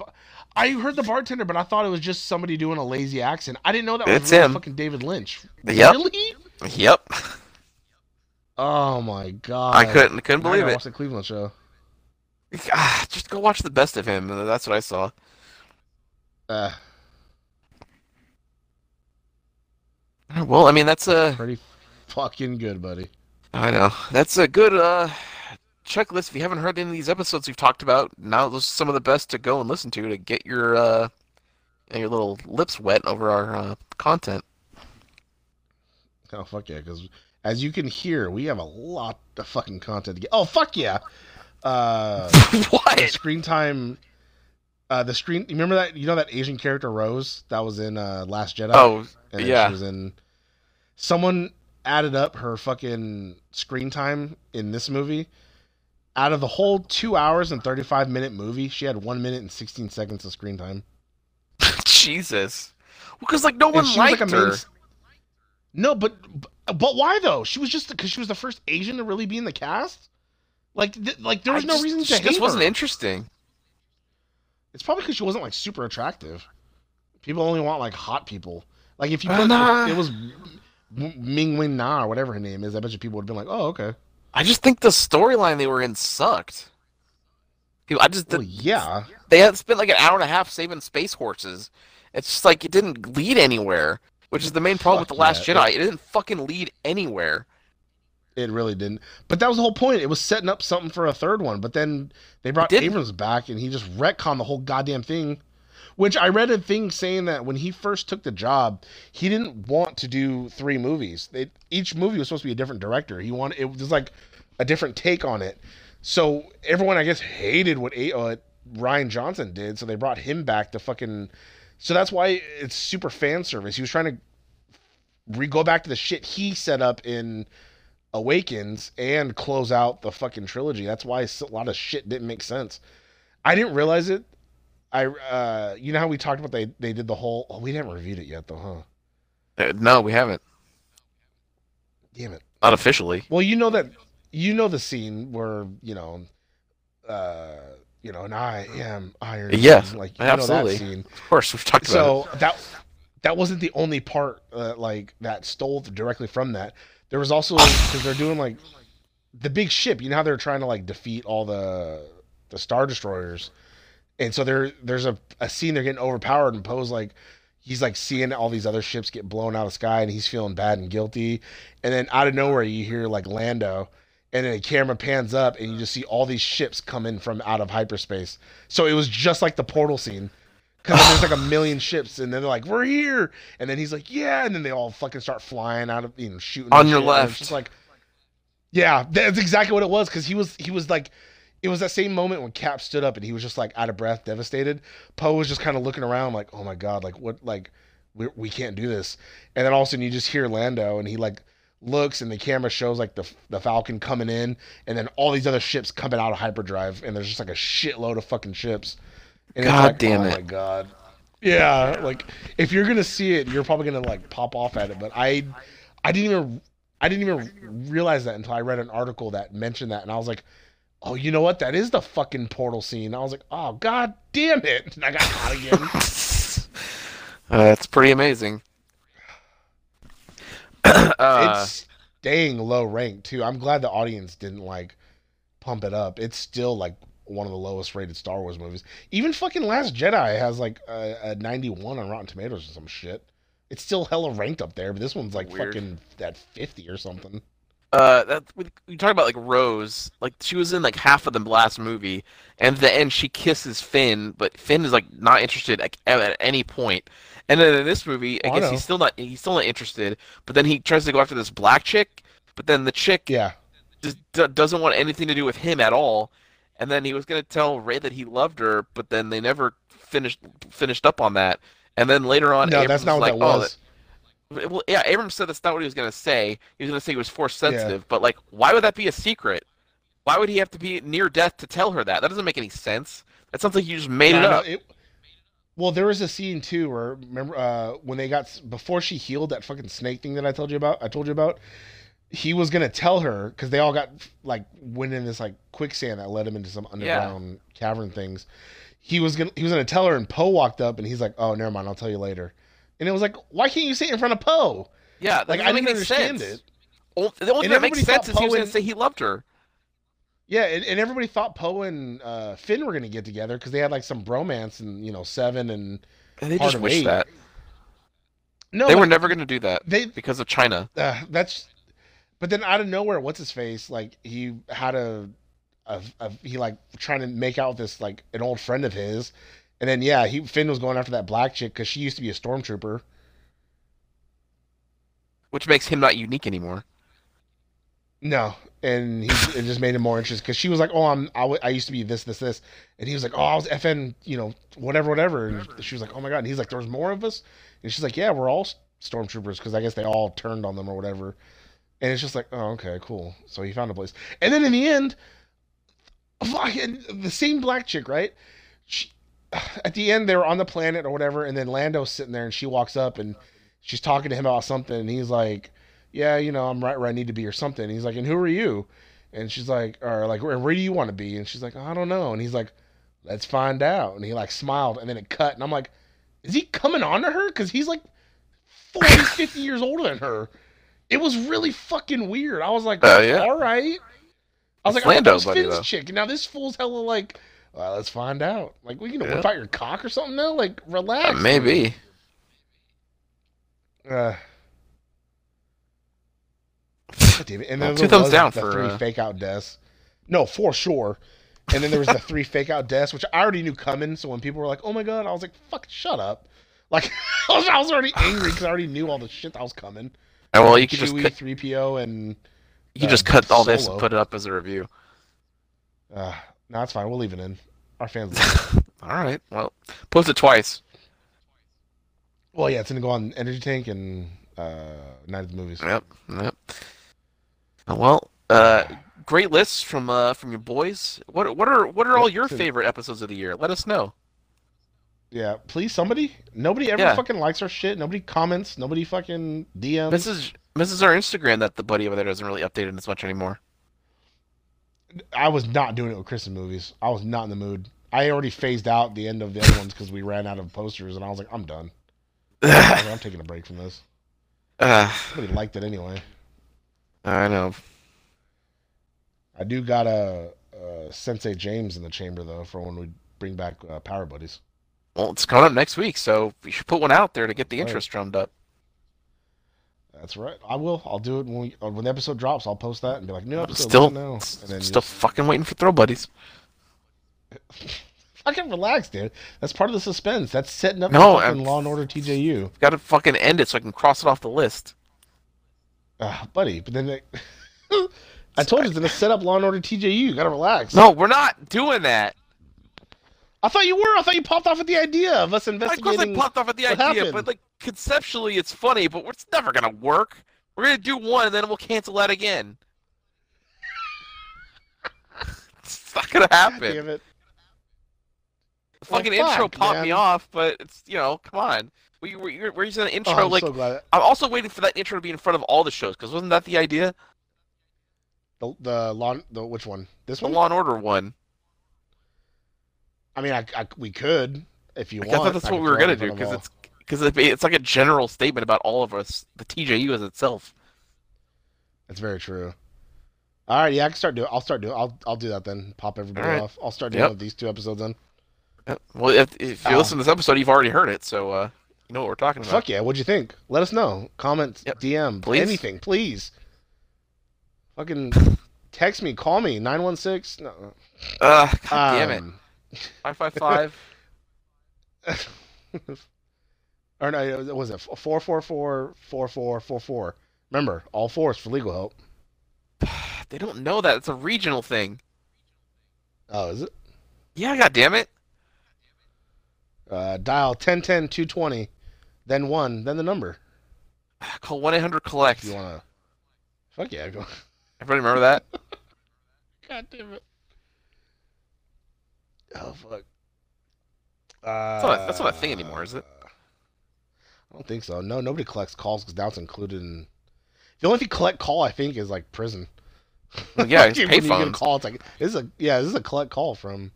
I heard the bartender, but I thought it was just somebody doing a lazy accent. I didn't know that was It's really him. fucking David Lynch. Yep. Really? Yep. Oh my god! I couldn't couldn't I believe gotta it. Watch the Cleveland show. Ah, just go watch the best of him. That's what I saw. Uh, Well, I mean, that's a pretty fucking good, buddy. I know. That's a good uh checklist. If you haven't heard any of these episodes we've talked about, now those are some of the best to go and listen to to get your uh your little lips wet over our uh, content. Oh fuck yeah! Because as you can hear, we have a lot of fucking content to get. Oh fuck yeah! Uh, what? screen time. Uh, the screen. You remember that? You know that Asian character Rose that was in uh, Last Jedi. Oh, and yeah. She was in. Someone added up her fucking screen time in this movie. Out of the whole two hours and thirty five minute movie, she had one minute and sixteen seconds of screen time. Jesus. Because like no one liked like a main. her. No, but but why though? She was just because she was the first Asian to really be in the cast. Like th- like there was I no just- reason to She hate just wasn't her. interesting. It's probably because she wasn't like super attractive. People only want like hot people. Like if you Uh, put nah. if it was Ming Wen Na or whatever her name is, I bet you people would have been like, oh okay. I just think the storyline they were in sucked. Dude, I just Well, yeah. they had spent like an hour and a half saving space horses. It's just like it didn't lead anywhere, which is the main problem with the Last. Jedi. It didn't fucking lead anywhere. It really didn't. But that was the whole point. It was setting up something for a third one. But then they brought. Abrams back and he just retconned the whole goddamn thing. Which I read a thing saying that when he first took the job, he didn't want to do three movies. Each movie was supposed to be a different director. He wanted it was like a different take on it. So everyone, I guess, hated what A- uh, Rian Johnson did. So they brought him back to fucking. So that's why it's super fan service. He was trying to re- go back to the shit he set up in Awakens and close out the fucking trilogy. That's why a lot of shit didn't make sense. I didn't realize it. I uh you know how we talked about they they did the whole oh we haven't reviewed it yet though, huh? Uh, No, we haven't. Damn it. Not officially. Well, you know that you know the scene where, you know, uh you know, and I am Iron. Yes, Man, like you absolutely. know that scene. Of course, we've talked about So that that wasn't the only part uh, like that stole directly from that. There was also because they're doing like the big ship. You know how they're trying to like defeat all the the star destroyers, and so there there's a, a scene they're getting overpowered and Poe's like he's like seeing all these other ships get blown out of the sky and he's feeling bad and guilty, and then out of nowhere you hear like Lando. And then the camera pans up, and you just see all these ships come in from out of hyperspace. So it was just like the portal scene. Because there's like a million ships, and then they're like, "We're here," and then he's like, "Yeah," and then they all fucking start flying out of, you know, shooting On your shit, it's left. just like, yeah, that's exactly what it was. Because he was, he was like, it was that same moment when Cap stood up and he was just like out of breath, devastated. Poe was just kind of looking around, like, "Oh my god, like what, like we we can't do this," and then all of a sudden you just hear Lando, and he like looks, and the camera shows like the the Falcon coming in, and then all these other ships coming out of hyperdrive, and there's just like a shitload of fucking ships. And God like, damn oh it. Oh my god. Yeah, like if you're gonna see it, you're probably gonna like pop off at it. But I, I didn't even, I didn't even realize that until I read an article that mentioned that, and I was like, oh, you know what? That is the fucking portal scene. I was like, oh god damn it! And I got hot again. Uh, it's pretty amazing. uh, it's staying low rank too. I'm glad the audience didn't like pump it up. It's still like one of the lowest rated Star Wars movies. Even fucking Last Jedi has like a, a 91 on Rotten Tomatoes or some shit. It's still hella ranked up there, but this one's like Weird. fucking at 50 or something. Uh, that we, talk about like Rose. Like she was in like half of the last movie, and at the end she kisses Finn, but Finn is like not interested at, at any point. And then in this movie, I Oh, I guess he's still not he's still not interested. But then he tries to go after this black chick, but then the chick Yeah. just d- doesn't want anything to do with him at all. And then he was gonna tell Rey that he loved her, but then they never finished finished up on that. And then later on, No, Abrams that's not what like, that "Oh, was. that- well, yeah, Abrams said that's not what he was gonna say. He was gonna say he was force sensitive, but like, why would that be a secret? Why would he have to be near death to tell her that? That doesn't make any sense. That sounds like you just made Yeah, it no, up. it- well, there was a scene too where remember uh, when they got before she healed that fucking snake thing that I told you about. I told you about. he was gonna tell her because they all got like went in this like quicksand that led him into some underground cavern things. He was gonna he was gonna tell her, and Poe walked up, and he's like, "Oh, never mind, I'll tell you later." And it was like, why can't you say it in front of Poe? Yeah, Like I didn't understand sense. it. The only And thing that makes sense is he was Poe going to say he loved her. Yeah, and, and everybody thought Poe and uh, Finn were gonna get together because they had like some bromance and you know seven and And they Part just of wish eight. that. no, They were never going to do that they because of China. uh, that's but then out of nowhere what's his face like he had a, a, a he like trying to make out this like an old friend of his and then yeah he finn was going after that black chick because she used to be a stormtrooper. Which makes him not unique anymore. no and he it just made him more interested because she was like oh i'm I, w- I used to be this this this. And he was like oh i was fn you know whatever whatever. And she was like oh my god. And he's like there's more of us? And she's like yeah we're all stormtroopers because i guess they all turned on them or whatever. And it's just like oh okay cool. So he found a place. And then in the end fucking the same black chick right? She, at the end they were on the planet or whatever and then lando's sitting there and she walks up and she's talking to him about something and he's like yeah you know i'm right where i need to be or something. And he's like and who are you? And she's like or like where, where do you want to be? And she's like i don't know. And he's like let's find out. And he like smiled and then it cut and i'm like is he coming on to her? Because he's like 40 50 years older than her. It was really fucking weird. I was like Oh, yeah. all right. I was It's like Lando's that Lando, buddy, Finn's though. chick. Now this fool's hella like well, let's find out like we gonna Yeah. whip out your cock or something now like relax Uh, maybe. uh, God damn it. And Well, then two there thumbs was down the for, three uh, fake out deaths. No, for sure. And then there was the three fake out deaths, which I already knew coming. So when people were like, "Oh my god," I was like, "Fuck, shut up!" Like I was, I was already angry because I already knew all the shit that was coming. Oh, well, you could just Chewie, cut, three PO, and you could uh, just cut all this and put it up as a review. uh, no, it's fine. We'll leave it in. Our fans. All right. Well, post it twice. well, yeah, it's gonna go on Energy Tank and uh, Night of the Movies. Yep. Yep. Uh, Well, uh, great lists from uh from your boys. What what are what are all your favorite episodes of the year? Let us know. Yeah, please, somebody. Nobody ever Yeah. fucking likes our shit. Nobody comments. Nobody fucking DMs. This is this is our Instagram that the buddy over there doesn't really update it as much anymore. I was not doing it with Kristen movies. I was not in the mood. I already phased out the end of the other ones because we ran out of posters, and I was like, I'm done. I I'm taking a break from this. uh, Nobody liked it anyway. I know. I do got a, uh Sensei James in the chamber though for when we bring back uh, Power Buddies. Well, it's coming up next week, so we should put one out there to get the Right. interest drummed up. That's right. I will. I'll do it when we uh, when the episode drops. I'll post that and be like, new episode. Still, now. And then still fucking waiting for throw buddies. fucking relax, dude. That's part of the suspense. That's setting up No, fucking I'm- Law and Order TJU. Got to fucking end it so I can cross it off the list. Uh, buddy, but then they, I told you it's gonna set up Law and Order TJU. You gotta relax. No, we're not doing that. I thought you were. I thought you popped off at the idea of us investigating. Of course, I popped off at the idea, happened. but like conceptually, it's funny, but it's never gonna work. We're gonna do one, and then we'll cancel that again. it's not gonna happen. Damn it. The fucking Well, intro fuck, popped me off, but it's you know, come on. We we we're, we're using an Oh, intro I'm like so glad. I'm also waiting for that intro to be in front of all the shows because wasn't that the idea? The, the law, the which one? This The one? Law and Order one. I mean, I, I we could if you Like, want. I thought that's I what we were gonna do because it's because it's like a general statement about all of us, the TJU as itself. That's very true. All right, yeah, I can start doing. I'll start doing. I'll I'll do that then. Pop everybody right. off. I'll start doing Yep. these two episodes then. Yep. Well, if, if you Oh. listen to this episode, you've already heard it, so uh, you know what we're talking about. Fuck yeah! What'd you think? Let us know. Comment, Yep. DM, Please. anything, please. Fucking text me, call me nine one six. No, Uh, God damn it. Five five five. or no, it was it four four four four four four four? Remember, all fours for legal help. They don't know that it's a regional thing. Oh, is it? Yeah, god damn it. Uh, dial 1010 220, then one, then the number. Call one eight hundred collect. If you wanna. Fuck yeah, go. Everybody remember that? God damn it. Oh fuck. Uh, That's not a- that's not a thing anymore, is it? I don't think so. No, nobody collects calls because now it's included in. The only thing collect call I think is like prison. Well, yeah, Like, it's when you get a payphones. call, it's like this is a yeah, this is a collect call from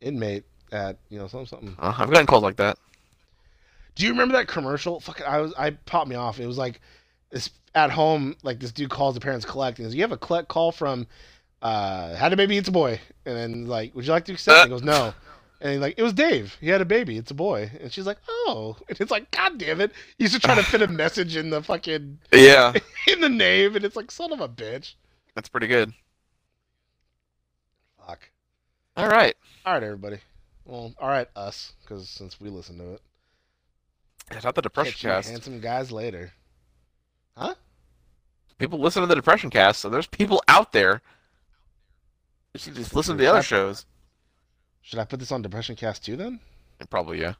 inmate at you know something something. Uh, I've gotten calls like that. Do you remember that commercial? Fuck, I was I popped me off. It was like this at home, like this dude calls the parents collect and goes, "You have a collect call from uh had a baby, it's a boy." And then like, "Would you like to accept?" He goes, "No." And he's like, "It was Dave. He had a baby. It's a boy." And she's like, "Oh." And it's like, "God damn it!" He's just trying to fit a message in the fucking Yeah, in the name, and it's like, "Son of a bitch." that's pretty good. Fuck. All right. All right, everybody. Well, all right, us, because since we listen to it, It's not the depression cast. handsome guys later. Huh? People listen to the depression cast, so there's people out there. You should just listen to the other shows. Should I put this on Depression Cast too then? Probably yeah.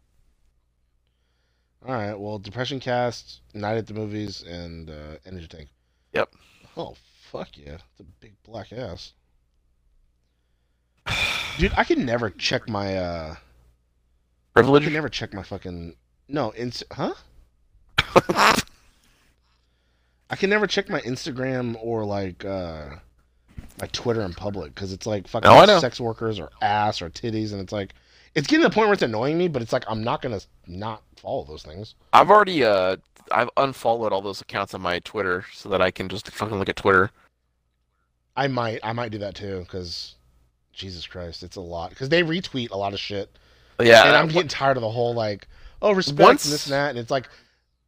All right. Well, Depression Cast, Night at the Movies, and uh, Energy Tank. Yep. Oh fuck yeah! It's a big black ass. Dude, I can never check my. uh privilege. I can never check my fucking. No, ins. Huh? I can never check my Instagram or like uh my Twitter in public because it's like fucking Oh, sex workers or ass or titties, and it's like it's getting to the point where it's annoying me. But it's like I'm not gonna not follow those things. I've already uh I've unfollowed all those accounts on my Twitter so that I can just fucking look at Twitter. I might I might do that too because Jesus Christ, it's a lot because they retweet a lot of shit, Yeah. and I'm getting tired of the whole like oh respect Once- and this and that, and it's like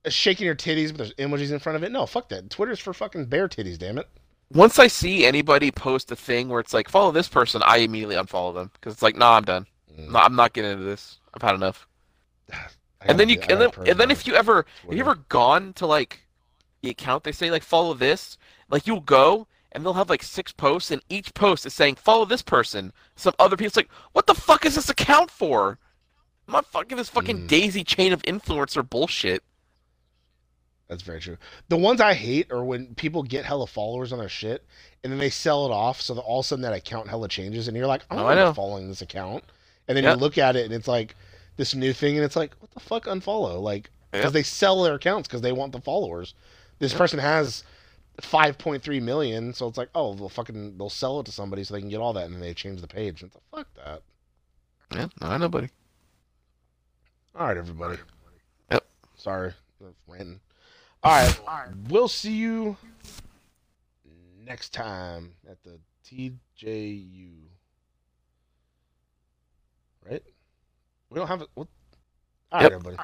shaking your titties, but there's emojis in front of it. No, fuck that. Twitter's for fucking bare titties, damn it. Once I see anybody post a thing where it's like follow this person, I immediately unfollow them because it's like, nah, I'm done. Mm. No, I'm not getting into this. I've had enough. And then you and then and then if you ever have you ever gone to like the account they say like follow this like you'll go and they'll have like six posts and each post is saying follow this person some other people's like what the fuck is this account for I'm not fucking this fucking Mm. daisy chain of influencer bullshit That's very true. The ones I hate are when people get hella followers on their shit and then they sell it off, so that all of a sudden that account hella changes, and you're like, I'm Oh, not following this account, and then Yep. you look at it and it's like this new thing, and it's like, what the fuck, unfollow? Like, because Yep. they sell their accounts because they want the followers. This person has 5.3 million, so it's like, oh, they'll fucking they'll sell it to somebody so they can get all that, and then they change the page. And it's like, fuck that. yeah no, I know buddy All right, everybody. Yep. Sorry, ranting. All right, we'll see you next time at the TJU. Right? We don't have it. What? All right, Yep. everybody.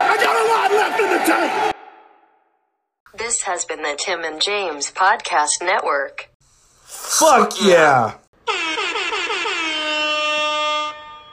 I got a lot left in the tank. This has been the Tim and James Podcast Network. Fuck yeah!